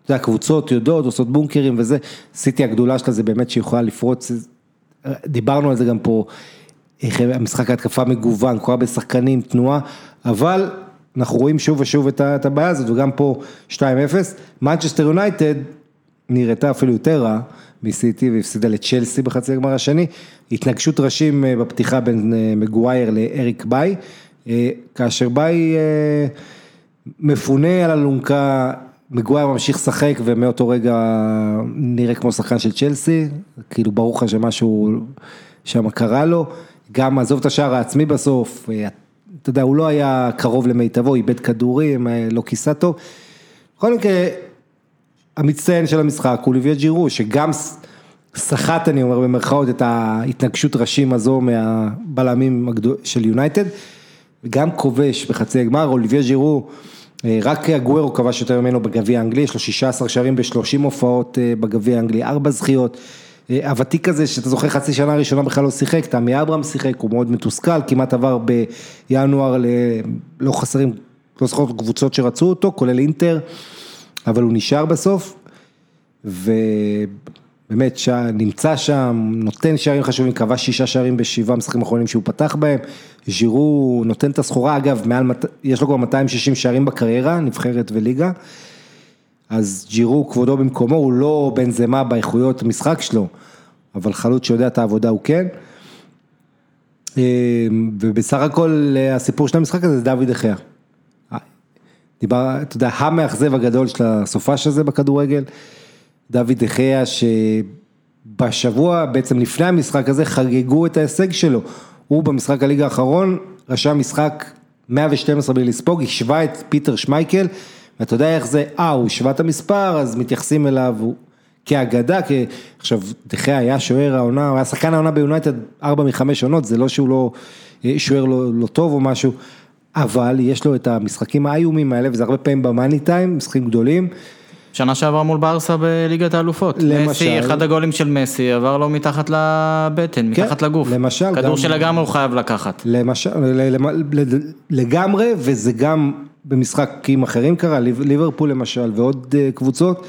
יודע, הקבוצות יודעות, עושות בונקרים וזה, סיטי הגדולה שלה זה באמת שהיא יכולה לפרוץ, דיברנו על זה גם פה, המשחק ההתקפה מגוון, כל הרבה שחקנים, תנועה, אבל אנחנו רואים שוב ושוב את הבעיה הזאת, וגם פה 2-0, מנצ'סטר יונייטד נראתה אפילו יותר רע מסיטי והפסידה לצ'לסי בחצי הגמר השני, התנגשות ראשים אה, בפתיחה בין אה, מגווייר לאריק ביי, אה, כאשר ביי מפונה על אלונקה מגווייר ממשיך לשחק ומאותו רגע נראה כמו שחקן של צ'לסי, כאילו ברור לך שמשהו שם קרה לו, גם עזוב את השער העצמי בסוף, אה, אתה יודע, הוא לא היה קרוב למיטבו, איבד כדורים, אה, לא כיסה טוב. בכל מקרה, המצטיין של המשחק הוא ליביה ג'ירו, שגם סחט, אני אומר במרכאות, את ההתנגשות ראשים הזו מהבלמים של יונייטד, וגם כובש בחצי הגמר, אוליביה ג'ירו. אה, רק הגוורו כבש יותר ממנו בגביע האנגלי, יש לו 16 שערים ב-30 הופעות אה, בגביע האנגלי, 4 זכיות. אה, הוותיק הזה שאתה זוכר חצי שנה ראשונה בכלל לא שיחק, תמי אברהם שיחק, הוא מאוד מתוסכל, כמעט עבר בינואר, ל... לא חסרים, לא זוכר קבוצות שרצו אותו, כולל אינטר, אבל הוא נשאר בסוף, ובאמת ש... נמצא שם, נותן שערים חשובים, כבש שישה שערים בשבעה משחקים האחרונים שהוא פתח בהם, ז'ירו נותן את הסחורה, אגב, מעל, יש לו כבר 260 שערים בקריירה, נבחרת וליגה, אז ג'ירו כבודו במקומו, הוא לא בן זמה באיכויות המשחק שלו, אבל חלוץ שיודע את העבודה הוא כן. אמ, ובסך הכל הסיפור של המשחק הזה זה דוד אחיה. דיבר, אתה יודע, המאכזב הגדול של הסופש הזה בכדורגל, דוד אחיה שבשבוע, בעצם לפני המשחק הזה, חגגו את ההישג שלו. הוא במשחק הליגה האחרון רשם משחק 112 בלי לספוג, השווה את פיטר שמייקל, ואתה יודע איך זה, אה, הוא השווה את המספר, אז מתייחסים אליו הוא, כאגדה, כי עכשיו, דחיה היה שוער העונה, הוא היה שחקן העונה ביונייטד 4 מ-5 עונות, זה לא שהוא לא אה, שוער לא, לא טוב או משהו, אבל יש לו את המשחקים האיומים האלה, וזה הרבה פעמים במאני טיים, משחקים גדולים. שנה שעברה מול ברסה בליגת האלופות. למשל. מסי, אחד הגולים של מסי עבר לו מתחת לבטן, כן, מתחת לגוף. למשל, כדור גם- שלגמרי הוא חייב לקחת. למשל, לגמרי, וזה גם במשחקים אחרים קרה, ליב- ליברפול למשל, ועוד אה, קבוצות.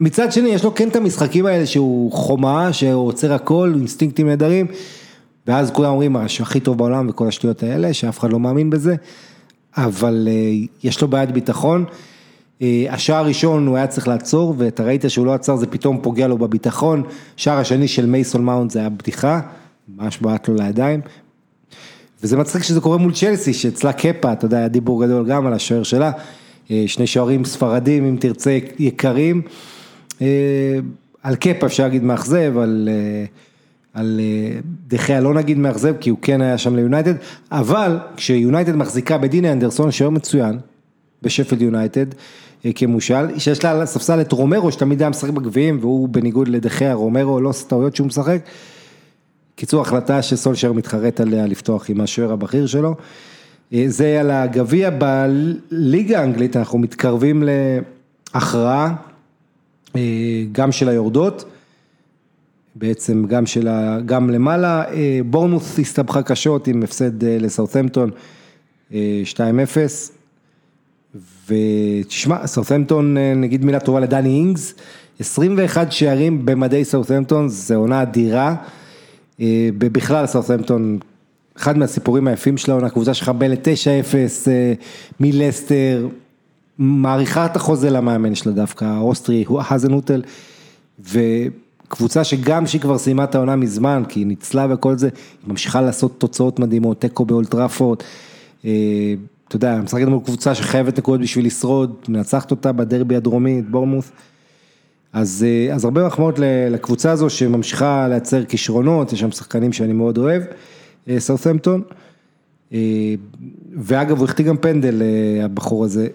מצד שני, יש לו כן את המשחקים האלה שהוא חומה, שעוצר הכל, אינסטינקטים נהדרים, ואז כולם אומרים, "הש- הכי טוב בעולם וכל השטויות האלה, שאף אחד לא מאמין בזה, אבל אה, יש לו בעיית ביטחון. אה, השער הראשון הוא היה צריך לעצור, ואתה ראית שהוא לא עצר, זה פתאום פוגע לו בביטחון. שער השני של מייסון מאונט זה היה בדיחה, ממש בעט לו לידיים. וזה מצחיק שזה קורה מול צ'לסי, שאצלה קפה, אתה יודע, היה דיבור גדול גם על השוער שלה, אה, שני שוערים ספרדים, אם תרצה, יקרים. אה, על קפה אפשר להגיד מאכזב, על, על דחיה לא נגיד מאכזב, כי הוא כן היה שם ליונייטד, אבל כשיונייטד מחזיקה בדינה אנדרסון, שוער מצוין, בשפלד יונייטד, כמושל, שיש לה על הספסל את רומרו, שתמיד היה משחק בגביעים, והוא בניגוד לדחיה, רומרו לא עושה טעויות שהוא משחק. קיצור, החלטה שסולשר מתחרט עליה לפתוח עם השוער הבכיר שלו. אה, זה על הגביע בליגה האנגלית, אנחנו מתקרבים להכרעה, אה, גם של היורדות, בעצם גם של ה... גם למעלה, אה, בורנוס הסתבכה קשות עם הפסד אה, לסאות'מפטון אה, 2-0. ותשמע, סאות'מפטון, אה, נגיד מילה טובה לדני אינגס, 21 שערים במדי סאות'מפטון, זה עונה אדירה. אה, בכלל סאות'מפטון, אחד מהסיפורים היפים של העונה, קבוצה שלך בין ל-9-0 אה, מלסטר, מאריכה את החוזה למאמן שלה דווקא, האוסטרי, האזנהוטל, וקבוצה שגם שהיא כבר סיימה את העונה מזמן, כי היא ניצלה וכל זה, היא ממשיכה לעשות תוצאות מדהימות, תיקו באולד טראפורד, אה, אתה יודע, משחקת מול קבוצה שחייבת נקודות בשביל לשרוד, מנצחת אותה בדרבי הדרומי, את בורנמות'. אז, אה, אז הרבה מחמאות לקבוצה הזו שממשיכה לייצר כישרונות, יש שם שחקנים שאני מאוד אוהב, אה, סאות'מפטון. אה, ואגב, הוא החטיא גם פנדל, אה, הבחור הזה,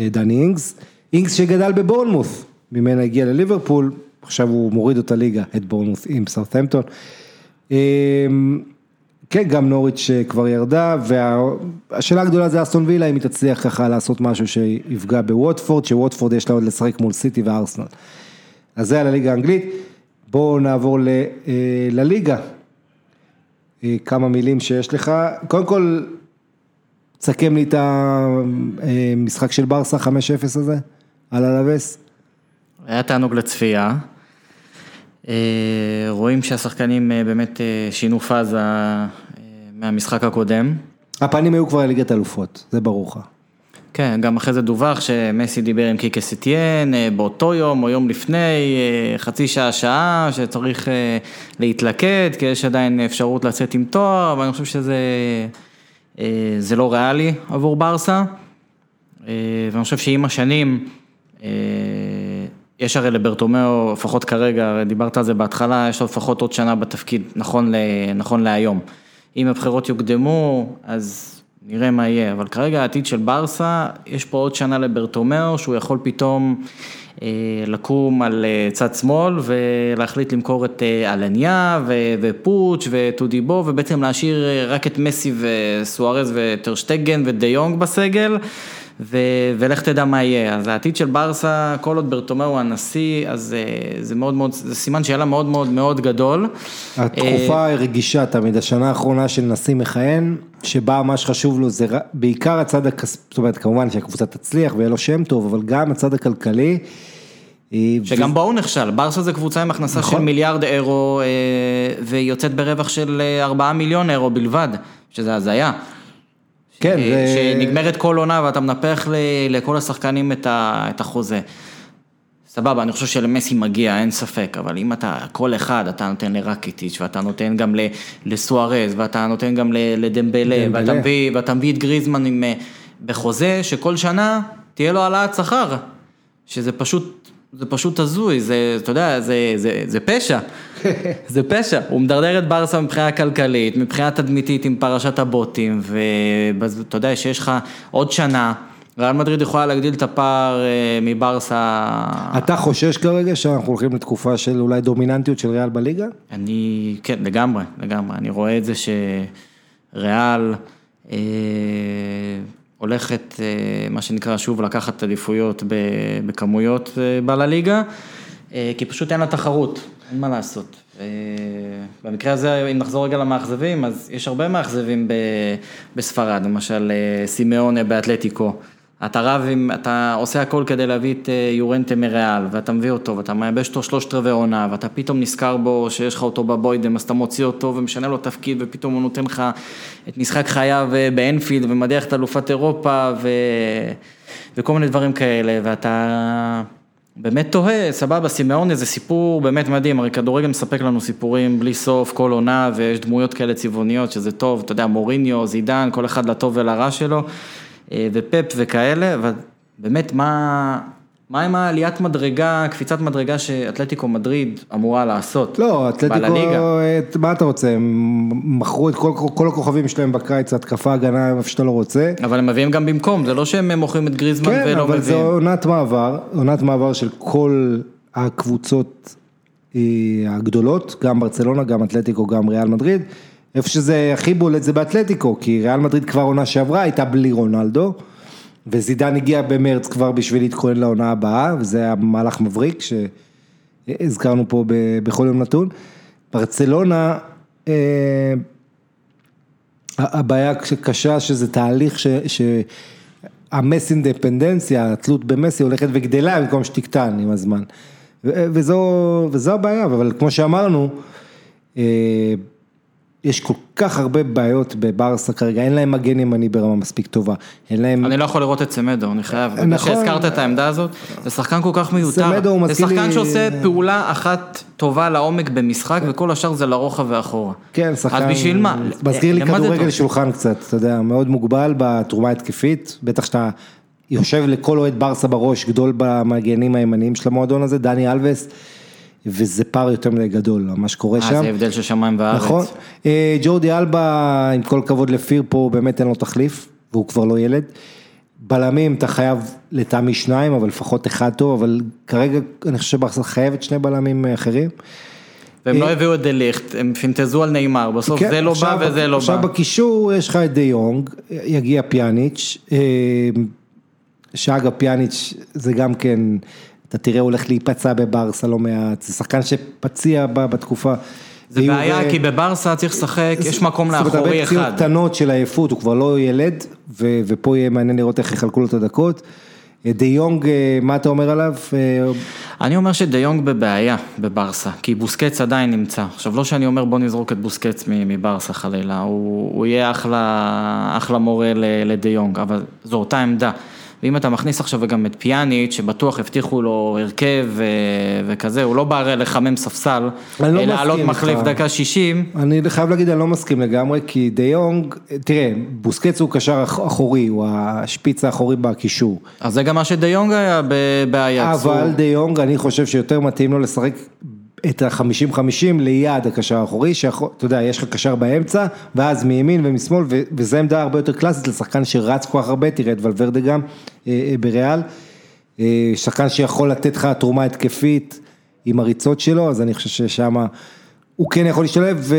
אה, דני אינגס. אינגס שגדל בבורנמוס, ממנה הגיע לליברפול, עכשיו הוא מוריד אותה ליגה, את בורנמוס עם סאות'מפטון. אה, כן, גם נוריץ' כבר ירדה, והשאלה הגדולה זה אסטון וילה, אם היא תצליח ככה לעשות משהו שיפגע בווטפורד, שווטפורד יש לה עוד לשחק מול סיטי וארסנל. אז זה על הליגה האנגלית. בואו נעבור ל, אה, לליגה. אה, כמה מילים שיש לך. קודם כל, תסכם לי את המשחק של ברסה 5-0 הזה, על הלווס. היה תענוג לצפייה. אה, רואים שהשחקנים אה, באמת אה, שינו פאזה מהמשחק הקודם. הפנים היו כבר לליגת אלופות, זה ברור לך. כן, גם אחרי זה דווח שמסי דיבר עם קיקה סיטיאן אה, באותו יום או יום לפני, חצי שעה, שעה, שצריך להתלכד, כי יש עדיין אפשרות לצאת עם תואר, אבל אני חושב שזה זה לא ריאלי עבור ברסה. ואני חושב שעם השנים, יש הרי לברטומיאו, לפחות כרגע, דיברת על זה בהתחלה, יש לו לפחות עוד שנה בתפקיד, נכון, ל, נכון להיום. אם הבחירות יוקדמו, אז נראה מה יהיה, אבל כרגע העתיד של ברסה, יש פה עוד שנה לברטומיאו, שהוא יכול פתאום אה, לקום על אה, צד שמאל ולהחליט למכור את אה, אלניה ו- ופוץ' וטודיבו, ובעצם להשאיר אה, רק את מסי וסוארז וטרשטגן ודי יונג בסגל. ו- ולך תדע מה יהיה, אז העתיד של ברסה, כל עוד ברטומיאו הנשיא, אז אה, זה מאוד מאוד, זה סימן שאלה מאוד מאוד מאוד גדול. התקופה היא רגישה תמיד, השנה האחרונה של נשיא מכהן, שבה מה שחשוב לו זה בעיקר הצד הכספי, זאת אומרת כמובן שהקבוצה תצליח ויהיה לו שם טוב, אבל גם הצד הכלכלי. אה, שגם בו הוא נכשל, ברסה זה קבוצה עם הכנסה נכון. של מיליארד אירו, אה, והיא יוצאת ברווח של אה, 4 מיליון אירו בלבד, שזה הזיה. כן, אה, שנגמרת כל עונה ואתה מנפח לכל השחקנים את החוזה. סבבה, אני חושב שלמסי מגיע, אין ספק, אבל אם אתה, כל אחד, אתה נותן לרקיטיץ' ואתה נותן גם לסוארז ואתה נותן גם לדמבלה, דמבלה. ואתה מביא, ואתה מביא את גריזמן עם, אה, בחוזה שכל שנה תהיה לו העלאת שכר, שזה פשוט, זה פשוט הזוי, זה, אתה יודע, זה, זה, זה פשע. זה פשע, הוא מדרדר את ברסה מבחינה כלכלית, מבחינה תדמיתית עם פרשת הבוטים, ואתה יודע שיש לך עוד שנה, ריאל מדריד יכולה להגדיל את הפער אה, מברסה. אתה חושש כרגע שאנחנו הולכים לתקופה של אולי דומיננטיות של ריאל בליגה? אני, כן, לגמרי, לגמרי, אני רואה את זה שריאל אה, הולכת, אה, מה שנקרא, שוב לקחת עדיפויות בכמויות אה, בלליגה, אה, כי פשוט אין לה תחרות, אין מה לעשות. אה, במקרה הזה, אם נחזור רגע למאכזבים, אז יש הרבה מאכזבים בספרד, למשל אה, סימאונה באתלטיקו. אתה רב עם, אתה עושה הכל כדי להביא את אה, יורנטה מריאל, ואתה מביא אותו, ואתה מייבש אותו שלושת רבעי עונה, ואתה פתאום נזכר בו שיש לך אותו בבוידם, אז אתה מוציא אותו ומשנה לו תפקיד, ופתאום הוא נותן לך את משחק חייו באנפילד, ומדיח את אלופת אירופה, ו... וכל מיני דברים כאלה, ואתה באמת תוהה, סבבה, סימאונה זה סיפור באמת מדהים, הרי כדורגל מספק לנו סיפורים בלי סוף, כל עונה, ויש דמויות כאלה צבעוניות שזה טוב, אתה יודע, מוריניו, זידן, כל אחד לטוב ולרע שלו. אה, ופפ וכאלה, אבל באמת מה, מה עם העליית מדרגה, קפיצת מדרגה שאתלטיקו מדריד אמורה לעשות? לא, אתלטיקו, מה אתה רוצה, הם מכרו את כל, כל הכוכבים שלהם בקיץ, התקפה, הגנה, איפה שאתה לא רוצה. אבל הם מביאים גם במקום, זה לא שהם מוכרים את גריזמן כן, ולא מביאים. כן, אבל זו עונת מעבר, עונת מעבר של כל הקבוצות אה, הגדולות, גם ברצלונה, גם אתלטיקו, גם ריאל מדריד. איפה שזה הכי בולט זה באתלטיקו, כי ריאל מדריד כבר עונה שעברה הייתה בלי רונלדו, וזידן הגיע במרץ כבר בשביל להתכונן לעונה הבאה, וזה היה מהלך מבריק שהזכרנו פה בכל יום נתון. ברצלונה, אה, הבעיה קשה שזה תהליך ש... ש המס אינדפנדנציה, התלות במסי הולכת וגדלה במקום שתקטן עם הזמן. וזו, וזו הבעיה, אבל כמו שאמרנו, אה, יש כל כך הרבה בעיות בברסה כרגע, אין להם מגן ימני ברמה מספיק טובה, אין להם... אני לא יכול לראות את סמדו, אני חייב, נכון, שהזכרת את העמדה הזאת, זה שחקן כל כך מיותר, סמדו לי... זה שחקן שעושה פעולה אחת טובה לעומק במשחק, וכל השאר זה לרוחב ואחורה. כן, שחקן... אז בשביל מה? מזכיר לי כדורגל שולחן קצת, אתה יודע, מאוד מוגבל בתרומה התקפית, בטח שאתה יושב לכל אוהד ברסה בראש, גדול במגנים הימניים של המועדון הזה, דני אלווס. וזה פער יותר מדי גדול, מה שקורה אה, שם. זה הבדל של שמיים וארץ. נכון. אה, ג'ורדי אלבה, עם כל הכבוד לפיר פה, באמת אין לו תחליף, והוא כבר לא ילד. בלמים אתה חייב לטעמי שניים, אבל לפחות אחד טוב, אבל כרגע אני חושב שברסה חייבת שני בלמים אחרים. והם לא הביאו את דה ליכט, הם פינטזו על נאמר, בסוף כן, זה לא בא וזה לא בא. עכשיו בקישור יש לך את דה יונג, יגיע פיאניץ', אה, שאגב פיאניץ' זה גם כן אתה תראה, הוא הולך להיפצע בברסה לא מעט, זה שחקן שפציע בתקופה. זה בעיה, כי בברסה צריך לשחק, יש מקום לאחורי אחד. זאת אומרת, הרבה פציעות קטנות של עייפות, הוא כבר לא ילד, ופה יהיה מעניין לראות איך יחלקו לו את הדקות. דה יונג, אה, מה אתה אומר עליו? אה, אני אומר שדה יונג בבעיה בברסה, כי בוסקץ עדיין נמצא. עכשיו, לא שאני אומר בוא נזרוק את בוסקץ מברסה חלילה, הוא, הוא יהיה אחלה, אחלה מורה לדה יונג, אבל זו אותה עמדה. ואם אתה מכניס עכשיו גם את פיאניץ', שבטוח הבטיחו לו הרכב וכזה, הוא לא בא הרי לחמם ספסל, לא אלא לעלות מחליף דקה 60. אני חייב להגיד, אני לא מסכים לגמרי, כי דה יונג, תראה, בוסקץ הוא קשר אחורי, הוא השפיץ האחורי בקישור. אז זה גם מה שדה יונג היה באייקס. אבל דה יונג, אני חושב שיותר מתאים לו לשחק את ה-50-50 ליד הקשר האחורי, שאתה יודע, יש לך קשר באמצע, ואז מימין ומשמאל, וזו עמדה הרבה יותר קלאסית לשחקן שרץ כל כך הרבה, תראה את ולוורדה גם אה, אה, בריאל, אה, שחקן שיכול לתת לך תרומה התקפית עם הריצות שלו, אז אני חושב ששם הוא כן יכול להשתלב,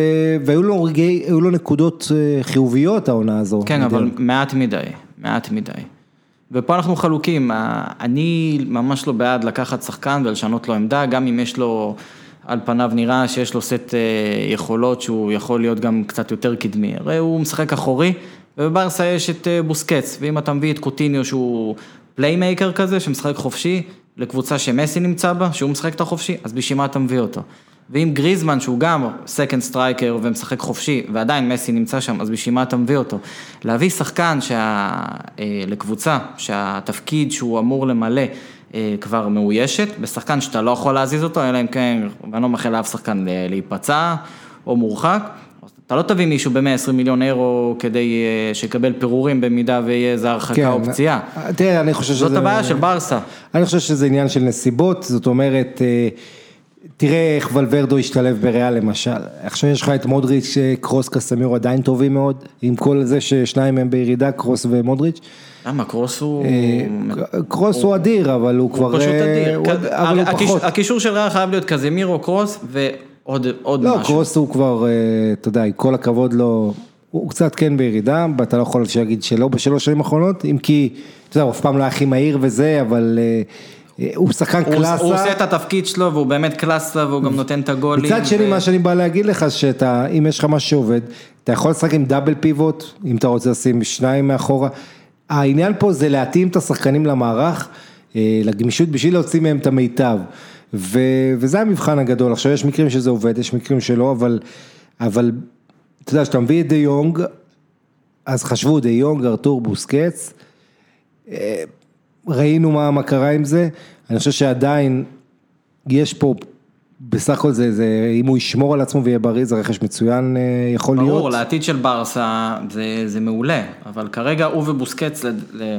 והיו לו רגעי, לו נקודות חיוביות העונה הזו. כן, אבל מעט מדי, מעט מדי. ופה אנחנו חלוקים, אני ממש לא בעד לקחת שחקן ולשנות לו עמדה, גם אם יש לו... על פניו נראה שיש לו סט אה, יכולות שהוא יכול להיות גם קצת יותר קדמי, הרי הוא משחק אחורי, ובברסה יש את אה, בוסקץ, ואם אתה מביא את קוטיניו שהוא playmaker כזה, שמשחק חופשי, לקבוצה שמסי נמצא בה, שהוא משחק את החופשי, אז בשביל מה אתה מביא אותו? ואם גריזמן שהוא גם second striker ומשחק חופשי ועדיין מסי נמצא שם, אז בשביל מה אתה מביא אותו? להביא שחקן שה... אה, לקבוצה שהתפקיד שהוא אמור למלא כבר מאוישת, בשחקן שאתה לא יכול להזיז אותו, אלא אם כן, ואני לא מאחל לאף שחקן להיפצע או מורחק. אתה לא תביא מישהו ב-120 מיליון אירו כדי אה, שיקבל פירורים במידה ויהיה איזה הרחקה כן, או פציעה. תראה, אני חושב שזה... זאת הבעיה של ברסה. אני חושב שזה עניין של נסיבות, זאת אומרת, תראה איך ולוורדו השתלב בריאל למשל, עכשיו יש לך את מודריץ', קרוס קסמירו עדיין טובים מאוד, עם כל זה ששניים הם בירידה, קרוס ומודריץ'. למה, קרוס הוא... אה, קרוס הוא אדיר, אבל הוא כבר... הוא פשוט אה, אדיר. אבל הוא פחות. הקישור של ריאל חייב להיות קזמירו, קרוס ועוד עוד לא, משהו. קרוס הוא כבר, אה, אתה יודע, כל הכבוד לו, הוא קצת כן בירידה, ואתה לא יכול להגיד שלא בשלוש שנים האחרונות, אם כי, אתה יודע, הוא אף פעם לא היה הכי מהיר וזה, אבל אה, אה, הוא שחקן קלאסה. הוא עושה את התפקיד שלו והוא באמת קלאסה והוא גם נותן את הגולים. מצד שני, ו- מה שאני בא להגיד לך, שאתה, אם יש לך משהו שעובד, אתה יכול לשחק עם דאבל פיבוט, אם אתה רוצה לשים שניים מאחורה. העניין פה זה להתאים את השחקנים למערך, אה, לגמישות, בשביל להוציא מהם את המיטב. ו, וזה המבחן הגדול. עכשיו, יש מקרים שזה עובד, יש מקרים שלא, אבל, אבל, אתה יודע, כשאתה מביא את דה יונג, אז חשבו דה יונג, ארתור בוסקץ, אה, ראינו מה, מה קרה עם זה, אני חושב שעדיין יש פה, בסך הכל זה, זה, אם הוא ישמור על עצמו ויהיה בריא, זה רכש מצוין אה, יכול להיות. ברור, לעתיד של ברסה זה, זה מעולה, אבל כרגע הוא ובוסקץ,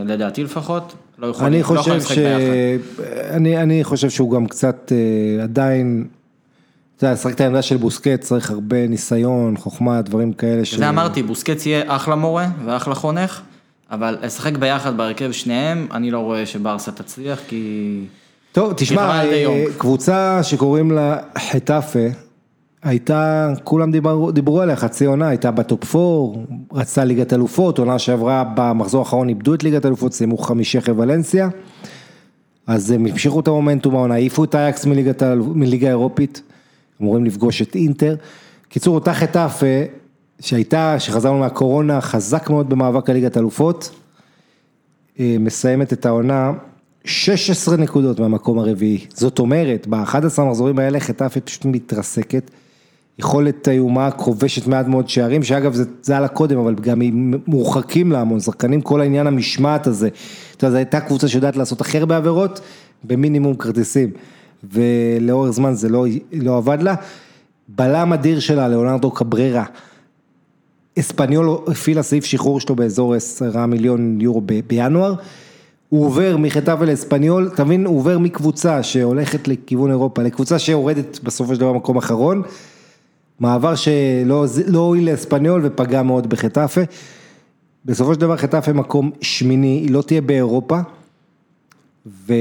לדעתי לפחות, לא יכולים, אני לא חושב לשחק ש... ביחד. אני, אני חושב שהוא גם קצת אה, עדיין, אתה יודע, לשחק את העמדה של בוסקט צריך הרבה ניסיון, חוכמה, דברים כאלה. ש- זה אמרתי, בוסקץ יהיה אחלה מורה ואחלה חונך, אבל לשחק ביחד בהרכב שניהם, אני לא רואה שברסה תצליח, כי... טוב, תשמע, אה. קבוצה שקוראים לה חטאפה, הייתה, כולם דיברו, דיברו עליה חצי עונה, הייתה בטופ 4, רצתה ליגת אלופות, עונה שעברה במחזור האחרון איבדו את ליגת אלופות, סיימו חמישי אחרי ולנסיה, אז הם המשיכו את המומנטום העונה, העיפו את אייקס מליגה האירופית, אמורים לפגוש את אינטר. קיצור, אותה חטאפה, שהייתה, שחזרנו מהקורונה, חזק מאוד במאבק על ליגת אלופות, אה, מסיימת את העונה 16 נקודות מהמקום הרביעי. זאת אומרת, ב-11 המחזורים האלה חטאפה פשוט מתרסקת. יכולת איומה, כובשת מעט מאוד שערים, שאגב זה, זה עלה קודם, אבל גם הם מורחקים לה המון שחקנים, כל העניין המשמעת הזה. אתה יודע, זו הייתה קבוצה שיודעת לעשות הכי הרבה עבירות, במינימום כרטיסים. ולאורך זמן זה לא, לא עבד לה. בלם אדיר שלה, ליאונרדו קבררה, אספניול הפעילה סעיף שחרור שלו באזור 10 מיליון יורו ב- בינואר, הוא עובר מחטאבה לאספניול, אתה מבין, הוא עובר מקבוצה שהולכת לכיוון אירופה, לקבוצה שיורדת בסופו של דבר במקום אחרון, מעבר שלא לא הועיל לאספניול ופגע מאוד בחטאפה, בסופו של דבר חטאפה מקום שמיני, היא לא תהיה באירופה, וזה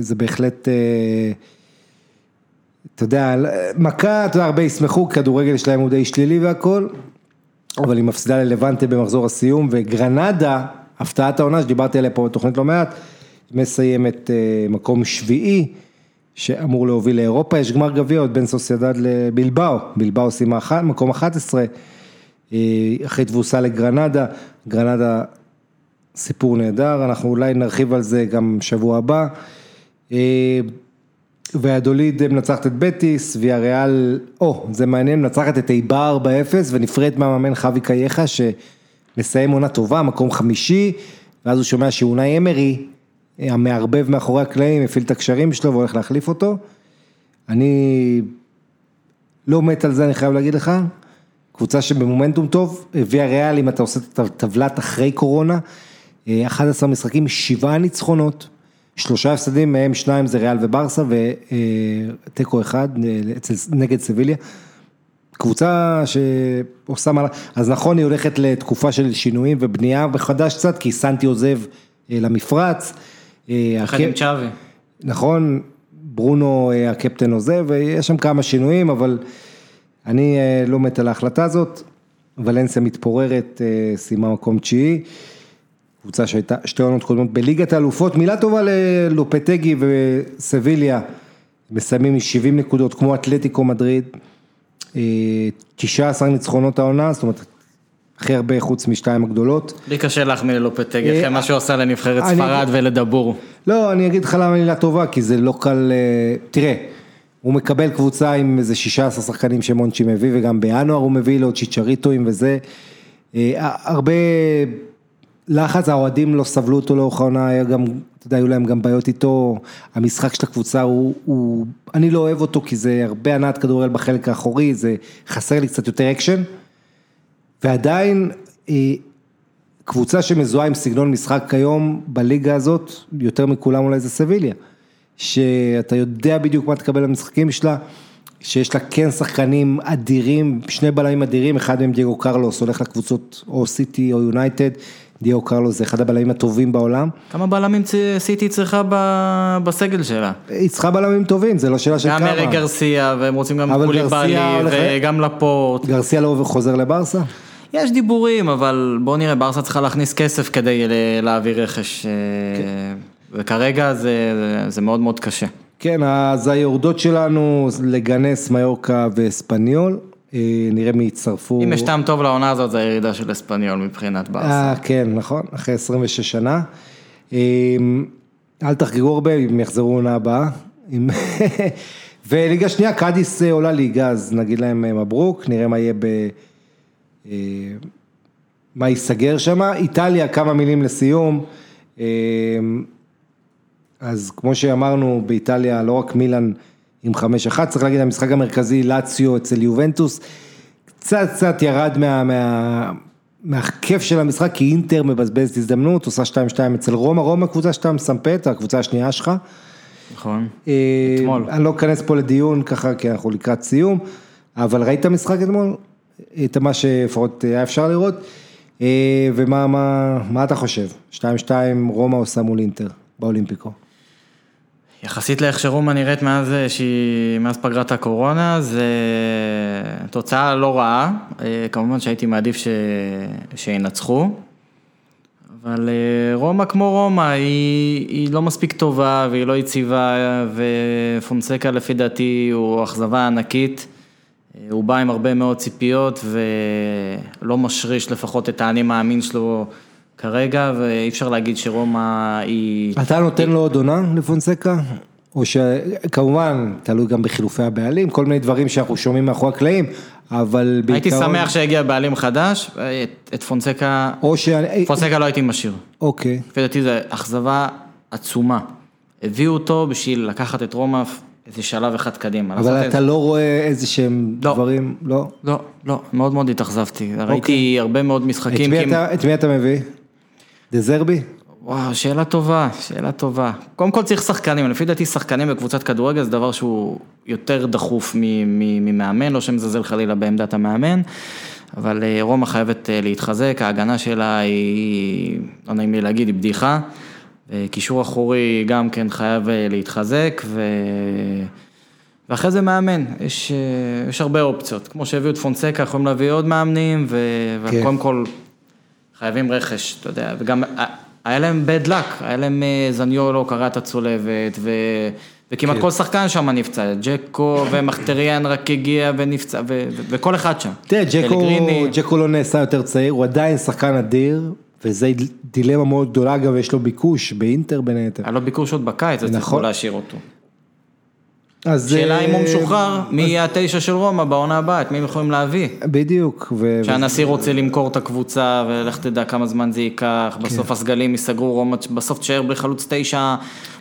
זה בהחלט... אה, אתה יודע, מכה, אתה יודע, הרבה ישמחו, כדורגל שלהם הוא די שלילי והכל, אבל היא מפסידה ללבנטה במחזור הסיום, וגרנדה, הפתעת העונה שדיברתי עליה פה בתוכנית לא מעט, מסיימת אה, מקום שביעי, שאמור להוביל לאירופה, יש גמר גביע עוד בין סוסיידד לבלבאו, בלבאו סיימה מקום 11, אה, אחרי תבוסה לגרנדה, גרנדה סיפור נהדר, אנחנו אולי נרחיב על זה גם שבוע הבא. אה, והדוליד מנצחת את בטיס, ויאריאל, או, זה מעניין, מנצחת את איבר 4-0 ונפרדת מהמאמן חווי קייחה שמסיים עונה טובה, מקום חמישי, ואז הוא שומע שאונאי אמרי, המערבב מאחורי הקלעים, הפעיל את הקשרים שלו והולך להחליף אותו. אני לא מת על זה, אני חייב להגיד לך. קבוצה שבמומנטום טוב, ויאריאל, אם אתה עושה את הטבלת אחרי קורונה, אה, 11 משחקים, שבעה ניצחונות, שלושה הפסדים, מהם שניים זה ריאל וברסה, ותיקו אחד אה, אצל- נגד סביליה. קבוצה שעושה מהלך, אז נכון היא הולכת לתקופה של שינויים ובנייה מחדש קצת, כי סנטי עוזב אה, למפרץ. אה, יחד הקפ- עם צ'אבי. נכון, ברונו אה, הקפטן עוזב, ויש שם כמה שינויים, אבל אני אה, לא מת על ההחלטה הזאת. ולנסיה מתפוררת, אה, סיימה מקום תשיעי. קבוצה שהייתה שתי עונות קודמות בליגת האלופות, מילה טובה ללופטגי וסביליה, מסיימים עם 70 נקודות כמו אתלטיקו מדריד, אה, 19 ניצחונות העונה, זאת אומרת, הכי הרבה חוץ משתיים הגדולות. לי קשה להחמיא ללופטגי, אה, אחרי מה שהוא עשה לנבחרת ספרד ולדבור. לא, אני אגיד לך למה מילה טובה, כי זה לא קל, אה, תראה, הוא מקבל קבוצה עם איזה 16 שחקנים שמונצ'י מביא, וגם בינואר הוא מביא לו צ'יצ'ריטואים וזה, אה, הרבה לחץ, האוהדים לא סבלו אותו לאורך העונה, היה גם, אתה יודע, היו להם גם בעיות איתו, המשחק של הקבוצה הוא, הוא, אני לא אוהב אותו כי זה הרבה הנעת כדורגל בחלק האחורי, זה חסר לי קצת יותר אקשן, ועדיין, אה, קבוצה שמזוהה עם סגנון משחק כיום בליגה הזאת, יותר מכולם אולי זה סביליה. שאתה יודע בדיוק מה תקבל במשחקים שלה, שיש לה כן שחקנים אדירים, שני בלמים אדירים, אחד מהם דייגו קרלוס, הולך לקבוצות או סיטי או יונייטד, דייגו קרלוס זה אחד הבלמים הטובים בעולם. כמה בלמים סיטי צריכה ב- בסגל שלה? היא צריכה בלמים טובים, זה לא שאלה של גם כמה. אריק גרסיה, והם רוצים גם קוליבאלי, וגם לפורט. גרסיה לא חוזר לברסה? יש דיבורים, אבל בוא נראה, ברסה צריכה להכניס כסף כדי להעביר רכש, אה, כן. וכרגע זה, זה מאוד מאוד קשה. כן, אז היורדות שלנו לגנס, מיורקה ואספניול, נראה מי יצטרפו. אם יש טעם טוב לעונה הזאת, זה הירידה של אספניול מבחינת. אה, כן, נכון, אחרי 26 שנה. אה, אל תחגגו הרבה, אם יחזרו עונה הבאה. וליגה שנייה, קאדיס אה, עולה ליגה, אז נגיד להם אה, מברוק, נראה מה יהיה ב... אה, מה ייסגר שם. איטליה, כמה מילים לסיום. אה, אז כמו שאמרנו, באיטליה לא רק מילאן עם 5-1, צריך להגיד, המשחק המרכזי, לאציו אצל יובנטוס, קצת קצת ירד מה, מה, מהכיף של המשחק, כי אינטר מבזבזת הזדמנות, עושה 2-2 אצל רומא, רומא קבוצה שאתה מסמפת, הקבוצה השנייה שלך. נכון. אה, אתמול. אני לא אכנס פה לדיון ככה, כי אנחנו לקראת סיום, אבל ראית משחק אתמול? את מה שלפחות היה אפשר לראות, אה, ומה מה, מה אתה חושב? 2-2 רומא עושה מול אינטר באולימפיקו. יחסית לאיך שרומא נראית מאז, אה, שהיא, מאז פגרת הקורונה, זה תוצאה לא רעה, אה, כמובן שהייתי מעדיף ש... שינצחו, אבל אה, רומא כמו רומא, היא, היא לא מספיק טובה והיא לא יציבה, ופונסקה לפי דעתי הוא אכזבה ענקית, הוא בא עם הרבה מאוד ציפיות ולא משריש לפחות את האני מאמין שלו כרגע, ואי אפשר להגיד שרומא היא... אתה נותן לו עוד עונה לפונסקה? או שכמובן, תלוי גם בחילופי הבעלים, כל מיני דברים שאנחנו שומעים מאחורי הקלעים, אבל בעיקרון... הייתי שמח שיגיע בעלים חדש, את, את פונסקה, או ש... פונסקה לא הייתי משאיר. אוקיי. לפי דעתי זו אכזבה עצומה. הביאו אותו בשביל לקחת את רומא איזה שלב אחד קדימה. אבל איזה- אתה לא רואה איזה שהם לא. דברים, לא? לא, לא, מאוד מאוד התאכזבתי. ראיתי הרבה מאוד את משחקים. מי כי- אתה- את מי אתה מביא? דזרבי? וואו, שאלה טובה, שאלה טובה. קודם כל צריך שחקנים, לפי דעתי שחקנים בקבוצת כדורגל זה דבר שהוא יותר דחוף ממאמן, לא שמזלזל חלילה בעמדת המאמן, אבל אה, רומא חייבת אה, להתחזק, ההגנה שלה היא, לא נעים לי להגיד, היא בדיחה. אה, קישור אחורי גם כן חייב להתחזק, ו... ואחרי זה מאמן, יש, יש הרבה אופציות, כמו שהביאו את פונסקה, יכולים להביא עוד מאמנים, ו... כן. וקודם כל חייבים רכש, אתה יודע, וגם אה, היה להם bad luck, היה להם אה, זניולו, קרע את הצולבת, ו... וכמעט כן. כל שחקן שם נפצע, ג'קו ומחטריאן רק הגיע ונפצע, ו... וכל אחד שם. תראה, ג'קו. ג'קו לא נעשה יותר צעיר, הוא עדיין שחקן אדיר, וזו דילמה מאוד גדולה, אגב, יש לו ביקוש באינטר בין היתר. היה לו ביקוש עוד בקיץ, אז נכון. צריכו להשאיר אותו. אז... שאלה אם הוא אה, משוחרר, מי יהיה התשע של רומא בעונה הבאה, את מי הם יכולים להביא? בדיוק. ו- שהנשיא רוצה למכור את הקבוצה, ולך תדע כמה זמן זה ייקח, כן. בסוף הסגלים ייסגרו, רומא בסוף תשאר בלי חלוץ תשע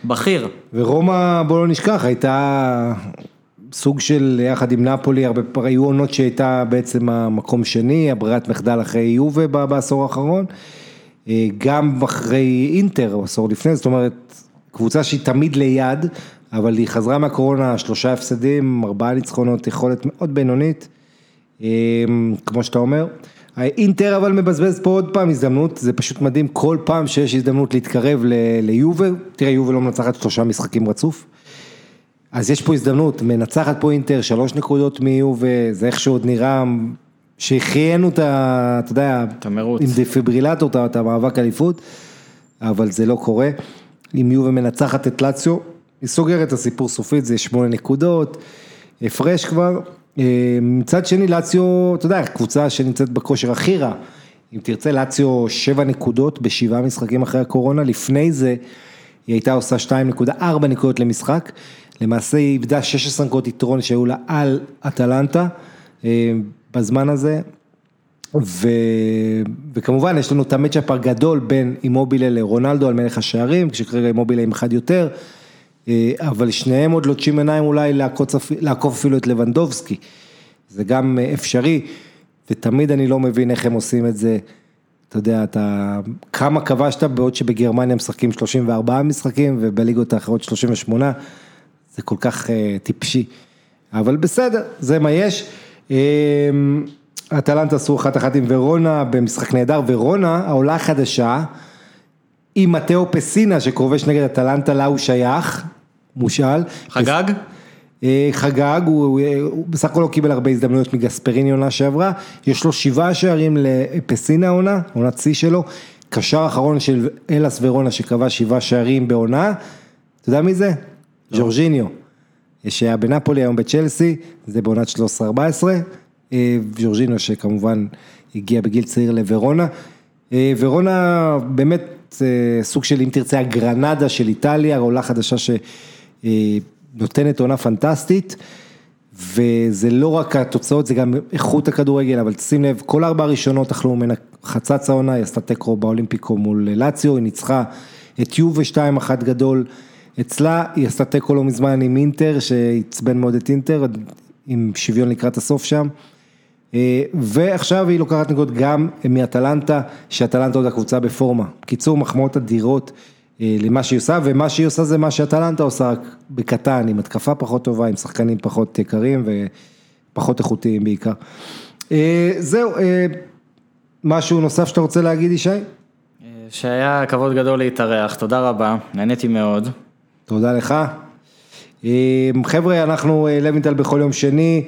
בכיר. ורומא, בוא לא נשכח, הייתה סוג של, יחד עם נפולי, הרבה היו עונות שהייתה בעצם המקום שני, הברירת מחדל אחרי יובה בעשור האחרון, אה, גם אחרי אינטר, עשור לפני, זאת אומרת, קבוצה שהיא תמיד ליד, אבל היא חזרה מהקורונה, שלושה הפסדים, ארבעה ניצחונות, יכולת מאוד בינונית, אה, כמו שאתה אומר. אינטר אבל מבזבז פה עוד פעם הזדמנות, זה פשוט מדהים, כל פעם שיש הזדמנות להתקרב ל- ליובה, תראה יובה לא מנצחת שלושה משחקים רצוף, אז יש פה הזדמנות, מנצחת פה אינטר, שלוש נקודות מיובה, זה איך שעוד נראה, שהחיינו את ה... אתה יודע, את המרוץ. עם דפיברילטור, את המאבק אליפות, אבל זה לא קורה. אם יובה מנצחת את לאציו, היא סוגרת את הסיפור סופית, זה שמונה נקודות, הפרש כבר. אה, מצד שני, לאציו, אתה יודע, קבוצה שנמצאת בכושר הכי רע. אם תרצה, לאציו שבע נקודות בשבעה משחקים אחרי הקורונה, לפני זה היא הייתה עושה 2.4 נקודות למשחק. למעשה היא איבדה 16 נקודות יתרון שהיו לה על אטלנטה אה, בזמן הזה. ו... וכמובן יש לנו את המצ'אפ הגדול בין אימובילה לרונלדו על מלך השערים, כשכרגע אימובילה עם אחד יותר, אבל שניהם עוד לוטשים עיניים אולי לעקוף אפילו את לבנדובסקי, זה גם אה, אפשרי, ותמיד אני לא מבין איך הם עושים את זה. אתה יודע, אתה, כמה כבשת בעוד שבגרמניה משחקים 34 משחקים ובליגות האחרות 38, זה כל כך uh, טיפשי, אבל בסדר, זה מה יש. Uh, אטלנטה עשו אחת אחת עם ורונה במשחק נהדר, ורונה, העולה החדשה, עם מתאו פסינה שכובש נגד אטלנטה, לה הוא שייך, מושאל. חגג? אה, חגג, הוא, הוא, הוא בסך הכל לא קיבל הרבה הזדמנויות מגספריני עונה שעברה, יש לו שבעה שערים לפסינה עונה, עונת שיא שלו, קשר אחרון של אלאס ורונה שכבש שבעה שערים בעונה, אתה יודע מי זה? לא. ג'ורג'יניו, שהיה בנפולי היום בצ'לסי, זה בעונת 13-14, אה, ג'ורג'יניו שכמובן הגיע בגיל צעיר לוורונה, אה, ורונה באמת סוג של אם תרצה הגרנדה של איטליה, עולה חדשה ש... נותנת עונה פנטסטית, וזה לא רק התוצאות, זה גם איכות הכדורגל, אבל שים לב, כל ארבע הראשונות אכלו ממנה חצץ העונה, היא עשתה תיקו באולימפיקו מול לאציו, היא ניצחה את יובה 2-1 גדול אצלה, היא עשתה תיקו לא מזמן עם אינטר, שעצבן מאוד את אינטר, עם שוויון לקראת הסוף שם. אה, ועכשיו היא לוקחת נקודות גם מאטלנטה, שאטלנטה עוד הקבוצה בפורמה. קיצור, מחמאות אדירות. אה, למה שהיא עושה, ומה שהיא עושה זה מה שאטלנטה עושה, רק בקטן, עם התקפה פחות טובה, עם שחקנים פחות יקרים ופחות איכותיים בעיקר. אה, זהו, משהו נוסף שאתה רוצה להגיד, ישי? שהיה כבוד גדול להתארח, תודה רבה, נהניתי מאוד. תודה לך. חבר'ה, אנחנו לוינטל בכל יום שני,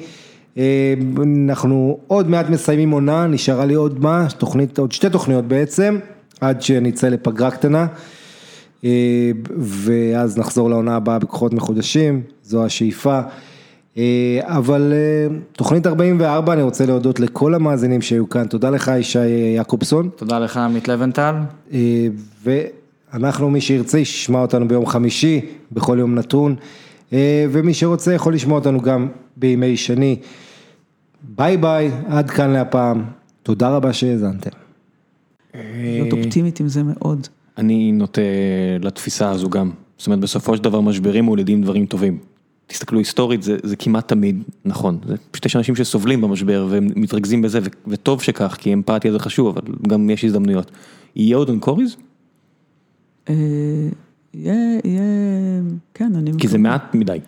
אנחנו עוד מעט מסיימים עונה, נשארה לי עוד מה, תוכנית, עוד שתי תוכניות בעצם, עד שנצא לפגרה קטנה. אה, ואז נחזור לעונה הבאה בכוחות מחודשים, זו השאיפה. אה, אבל אה, תוכנית 44, אני רוצה להודות לכל המאזינים שהיו כאן, תודה לך ישי יעקובסון. תודה לך עמית לבנטל. ואנחנו, מי שירצה, ישמע אותנו ביום חמישי, בכל יום נתון, ומי שרוצה יכול לשמוע אותנו גם בימי שני. ביי ביי, עד כאן להפעם, תודה רבה שהאזנתם. להיות אופטימית עם זה מאוד. אני נוטה לתפיסה הזו גם, זאת אומרת בסופו של דבר משברים מולידים דברים טובים. תסתכלו היסטורית זה, זה כמעט תמיד נכון, זה פשוט יש אנשים שסובלים במשבר והם מתרכזים בזה ו, וטוב שכך כי אמפתיה זה חשוב אבל גם יש הזדמנויות. יהיה עוד אנקוריז? אה, יהיה, יהיה, כן, אני... כי זה מעט מדי.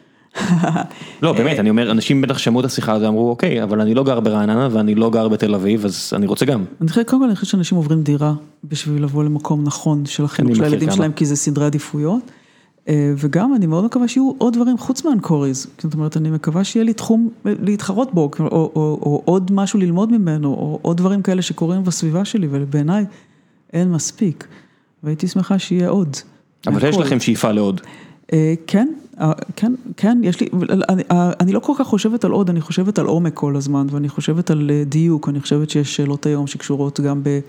לא באמת אני אומר אנשים בטח שמעו את השיחה הזו אמרו אוקיי אבל אני לא גר ברעננה ואני לא גר בתל אביב אז אני רוצה גם. אני חושבת קודם כל אני חושבת שאנשים עוברים דירה בשביל לבוא למקום נכון של החינוך של הילדים שלהם כי זה סדרי עדיפויות. אה, וגם אני מאוד מקווה שיהיו עוד דברים חוץ מהאנקוריז, זאת אומרת אני מקווה שיהיה לי תחום להתחרות בו, או, או, או, או עוד משהו ללמוד ממנו, או עוד דברים כאלה שקורים בסביבה שלי, ובעיניי אין מספיק, והייתי שמחה שיהיה עוד. אבל יש לכם שאיפה לעוד. אה, כן, אה, כן, כן, יש לי, אני, אה, אני לא כל כך חושבת על עוד, אני חושבת על עומק כל הזמן, ואני חושבת על דיוק, אני חושבת שיש שאלות היום שקשורות גם ב,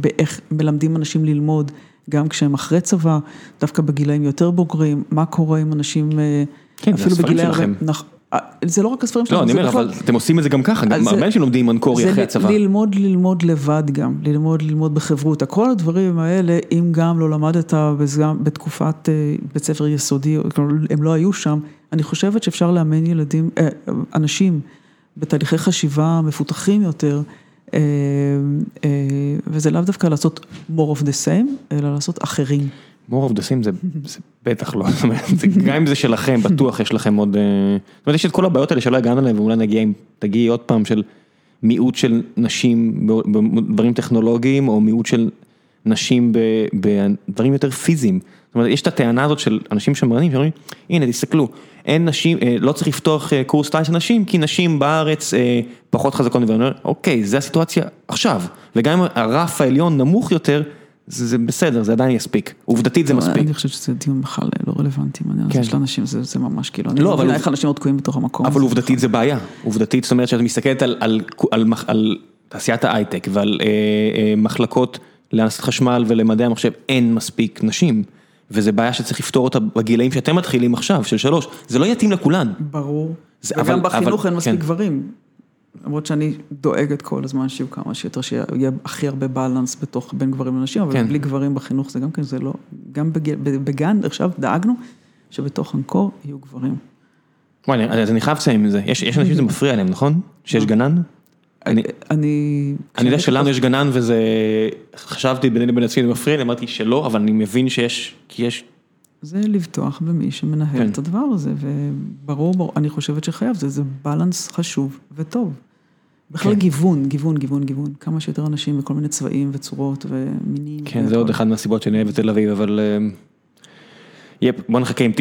באיך מלמדים אנשים ללמוד, גם כשהם אחרי צבא, דווקא בגילאים יותר בוגרים, מה קורה עם אנשים, כן, אפילו בגילאים, שלכם. אה, זה לא רק הספרים שלנו, לא, אני אומר, אבל אתם עושים את זה גם ככה, גם הרבה אנשים לומדים אנקורי אחרי הצבא. זה ללמוד, ללמוד לבד גם, ללמוד, ללמוד בחברותה, כל הדברים האלה, אם גם לא למדת בתקופת אה, בית ספר יסודי, הם לא היו שם, אני חושבת שאפשר לאמן ילדים, אה, אנשים בתהליכי חשיבה מפותחים יותר, וזה לאו דווקא לעשות more of the same, אלא לעשות אחרים. More of the same זה בטח לא, גם אם זה שלכם, בטוח יש לכם עוד, אה, זאת אומרת יש את כל הבעיות האלה שלא הגענו אליהן ואולי נגיע, תגיעי עוד פעם של מיעוט של נשים בדברים טכנולוגיים או מיעוט של נשים בדברים יותר פיזיים. זאת אומרת יש את הטענה הזאת של אנשים שמרנים שאומרים, הנה תסתכלו, אין נשים, אה, לא צריך לפתוח אה, קורס טייס לנשים כי נשים בארץ פחות חזקות, ואני אומר, אוקיי, זה הסיטואציה עכשיו, וגם אם הרף העליון נמוך יותר, זה זה בסדר, זה עדיין יספיק, עובדתית זה לא, מספיק. אני חושבת שזה דיון בכלל לא רלוונטי, כן. יש לאנשים זה זה ממש כאילו, אני לא מבינה איך אנשים עוד תקועים בתוך המקום. אבל עובדתית זה בעיה, עובדתית זאת אומרת שאת מסתכלת על על, על, על תעשיית ההייטק ועל אה, אה, מחלקות להנדסת חשמל ולמדעי המחשב, אין מספיק נשים. וזה בעיה שצריך לפתור אותה בגילאים שאתם מתחילים עכשיו, של שלוש, זה לא יתאים לכולן. ברור, זה, וגם אבל, בחינוך אבל, אין מספיק כן. גברים. למרות שאני דואגת כל הזמן שיהיו כמה שיותר, שיהיה הכי הרבה בלנס בתוך בין גברים לנשים, אבל כן. בלי גברים בחינוך זה גם כן, זה לא, גם בג, בגן עכשיו דאגנו שבתוך אנקור יהיו גברים. וואי, אז אני חייב לציין את זה, יש, יש אנשים שזה מפריע להם, נכון? שיש גנן? אני- אני... אני יודע שלנו יש גנן וזה, חשבתי ביני לבין עצמי, זה מפריע לי, אמרתי שלא, אבל אני מבין שיש, כי יש, זה לבטוח במי שמנהל כן. את הדבר הזה, וברור, ברור, אני חושבת שחייב, זה בלנס חשוב וטוב. בכלל כן. גיוון, גיוון, גיוון, גיוון, כמה שיותר אנשים בכל מיני צבעים וצורות ומינים. כן, זה. עוד אחד מהסיבות שאני אוהב את תל אביב, אבל אה, יהיה- בוא נחכה אם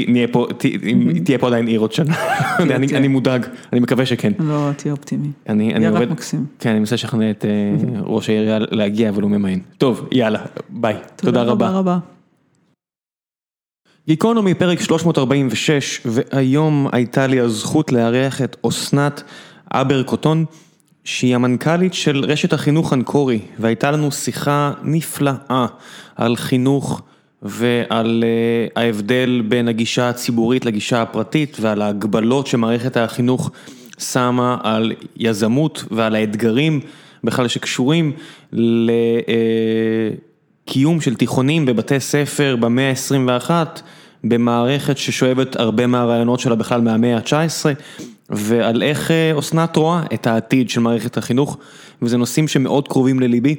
תהיה פה עדיין עיר עוד שנה, אני- מודאג, אני מקווה שכן. לא, תהיה אופטימי. אני עובד, מקסים. כן, אני מנסה לשכנע את אה, ראש העירייה להגיע, אבל הוא ממאן. טוב, יאללה, ביי, תודה רבה. תודה רבה. גיקונומי פרק 346, והיום הייתה לי הזכות לארח את אסנת אבר קוטון, שהיא המנכ"לית של רשת החינוך אנקורי, והייתה לנו שיחה נפלאה על חינוך ועל אה, ההבדל בין הגישה הציבורית לגישה הפרטית ועל ההגבלות שמערכת החינוך שמה על יזמות ועל האתגרים בכלל שקשורים ל... אה, של תיכונים בבתי ספר במאה ה-21, במערכת ששואבת הרבה מהרעיונות שלה בכלל מהמאה ה-19, ועל איך אה, אסנת רואה את העתיד של מערכת החינוך, וזה נושאים שמאוד קרובים לליבי,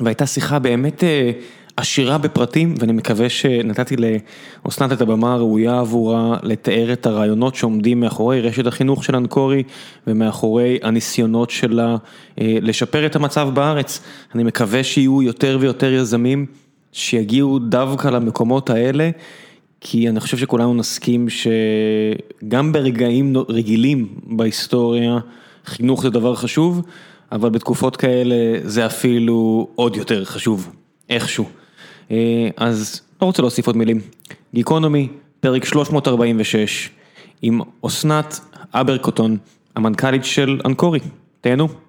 והייתה שיחה באמת אה, עשירה בפרטים, ואני מקווה שנתתי לאסנת את הבמה הראויה עבורה לתאר את הרעיונות שעומדים מאחורי רשת החינוך של אנקורי, ומאחורי הניסיונות שלה אה, לשפר את המצב בארץ. אני מקווה שיהיו יותר ויותר יזמים שיגיעו דווקא למקומות האלה. כי אני חושב שכולנו נסכים שגם ברגעים רגילים בהיסטוריה, חינוך זה דבר חשוב, אבל בתקופות כאלה זה אפילו עוד יותר חשוב, איכשהו. אה, אז לא רוצה להוסיף עוד מילים. גיקונומי, פרק 346, עם אסנת אברקוטון, המנכ"לית של אנקורי. תהנו.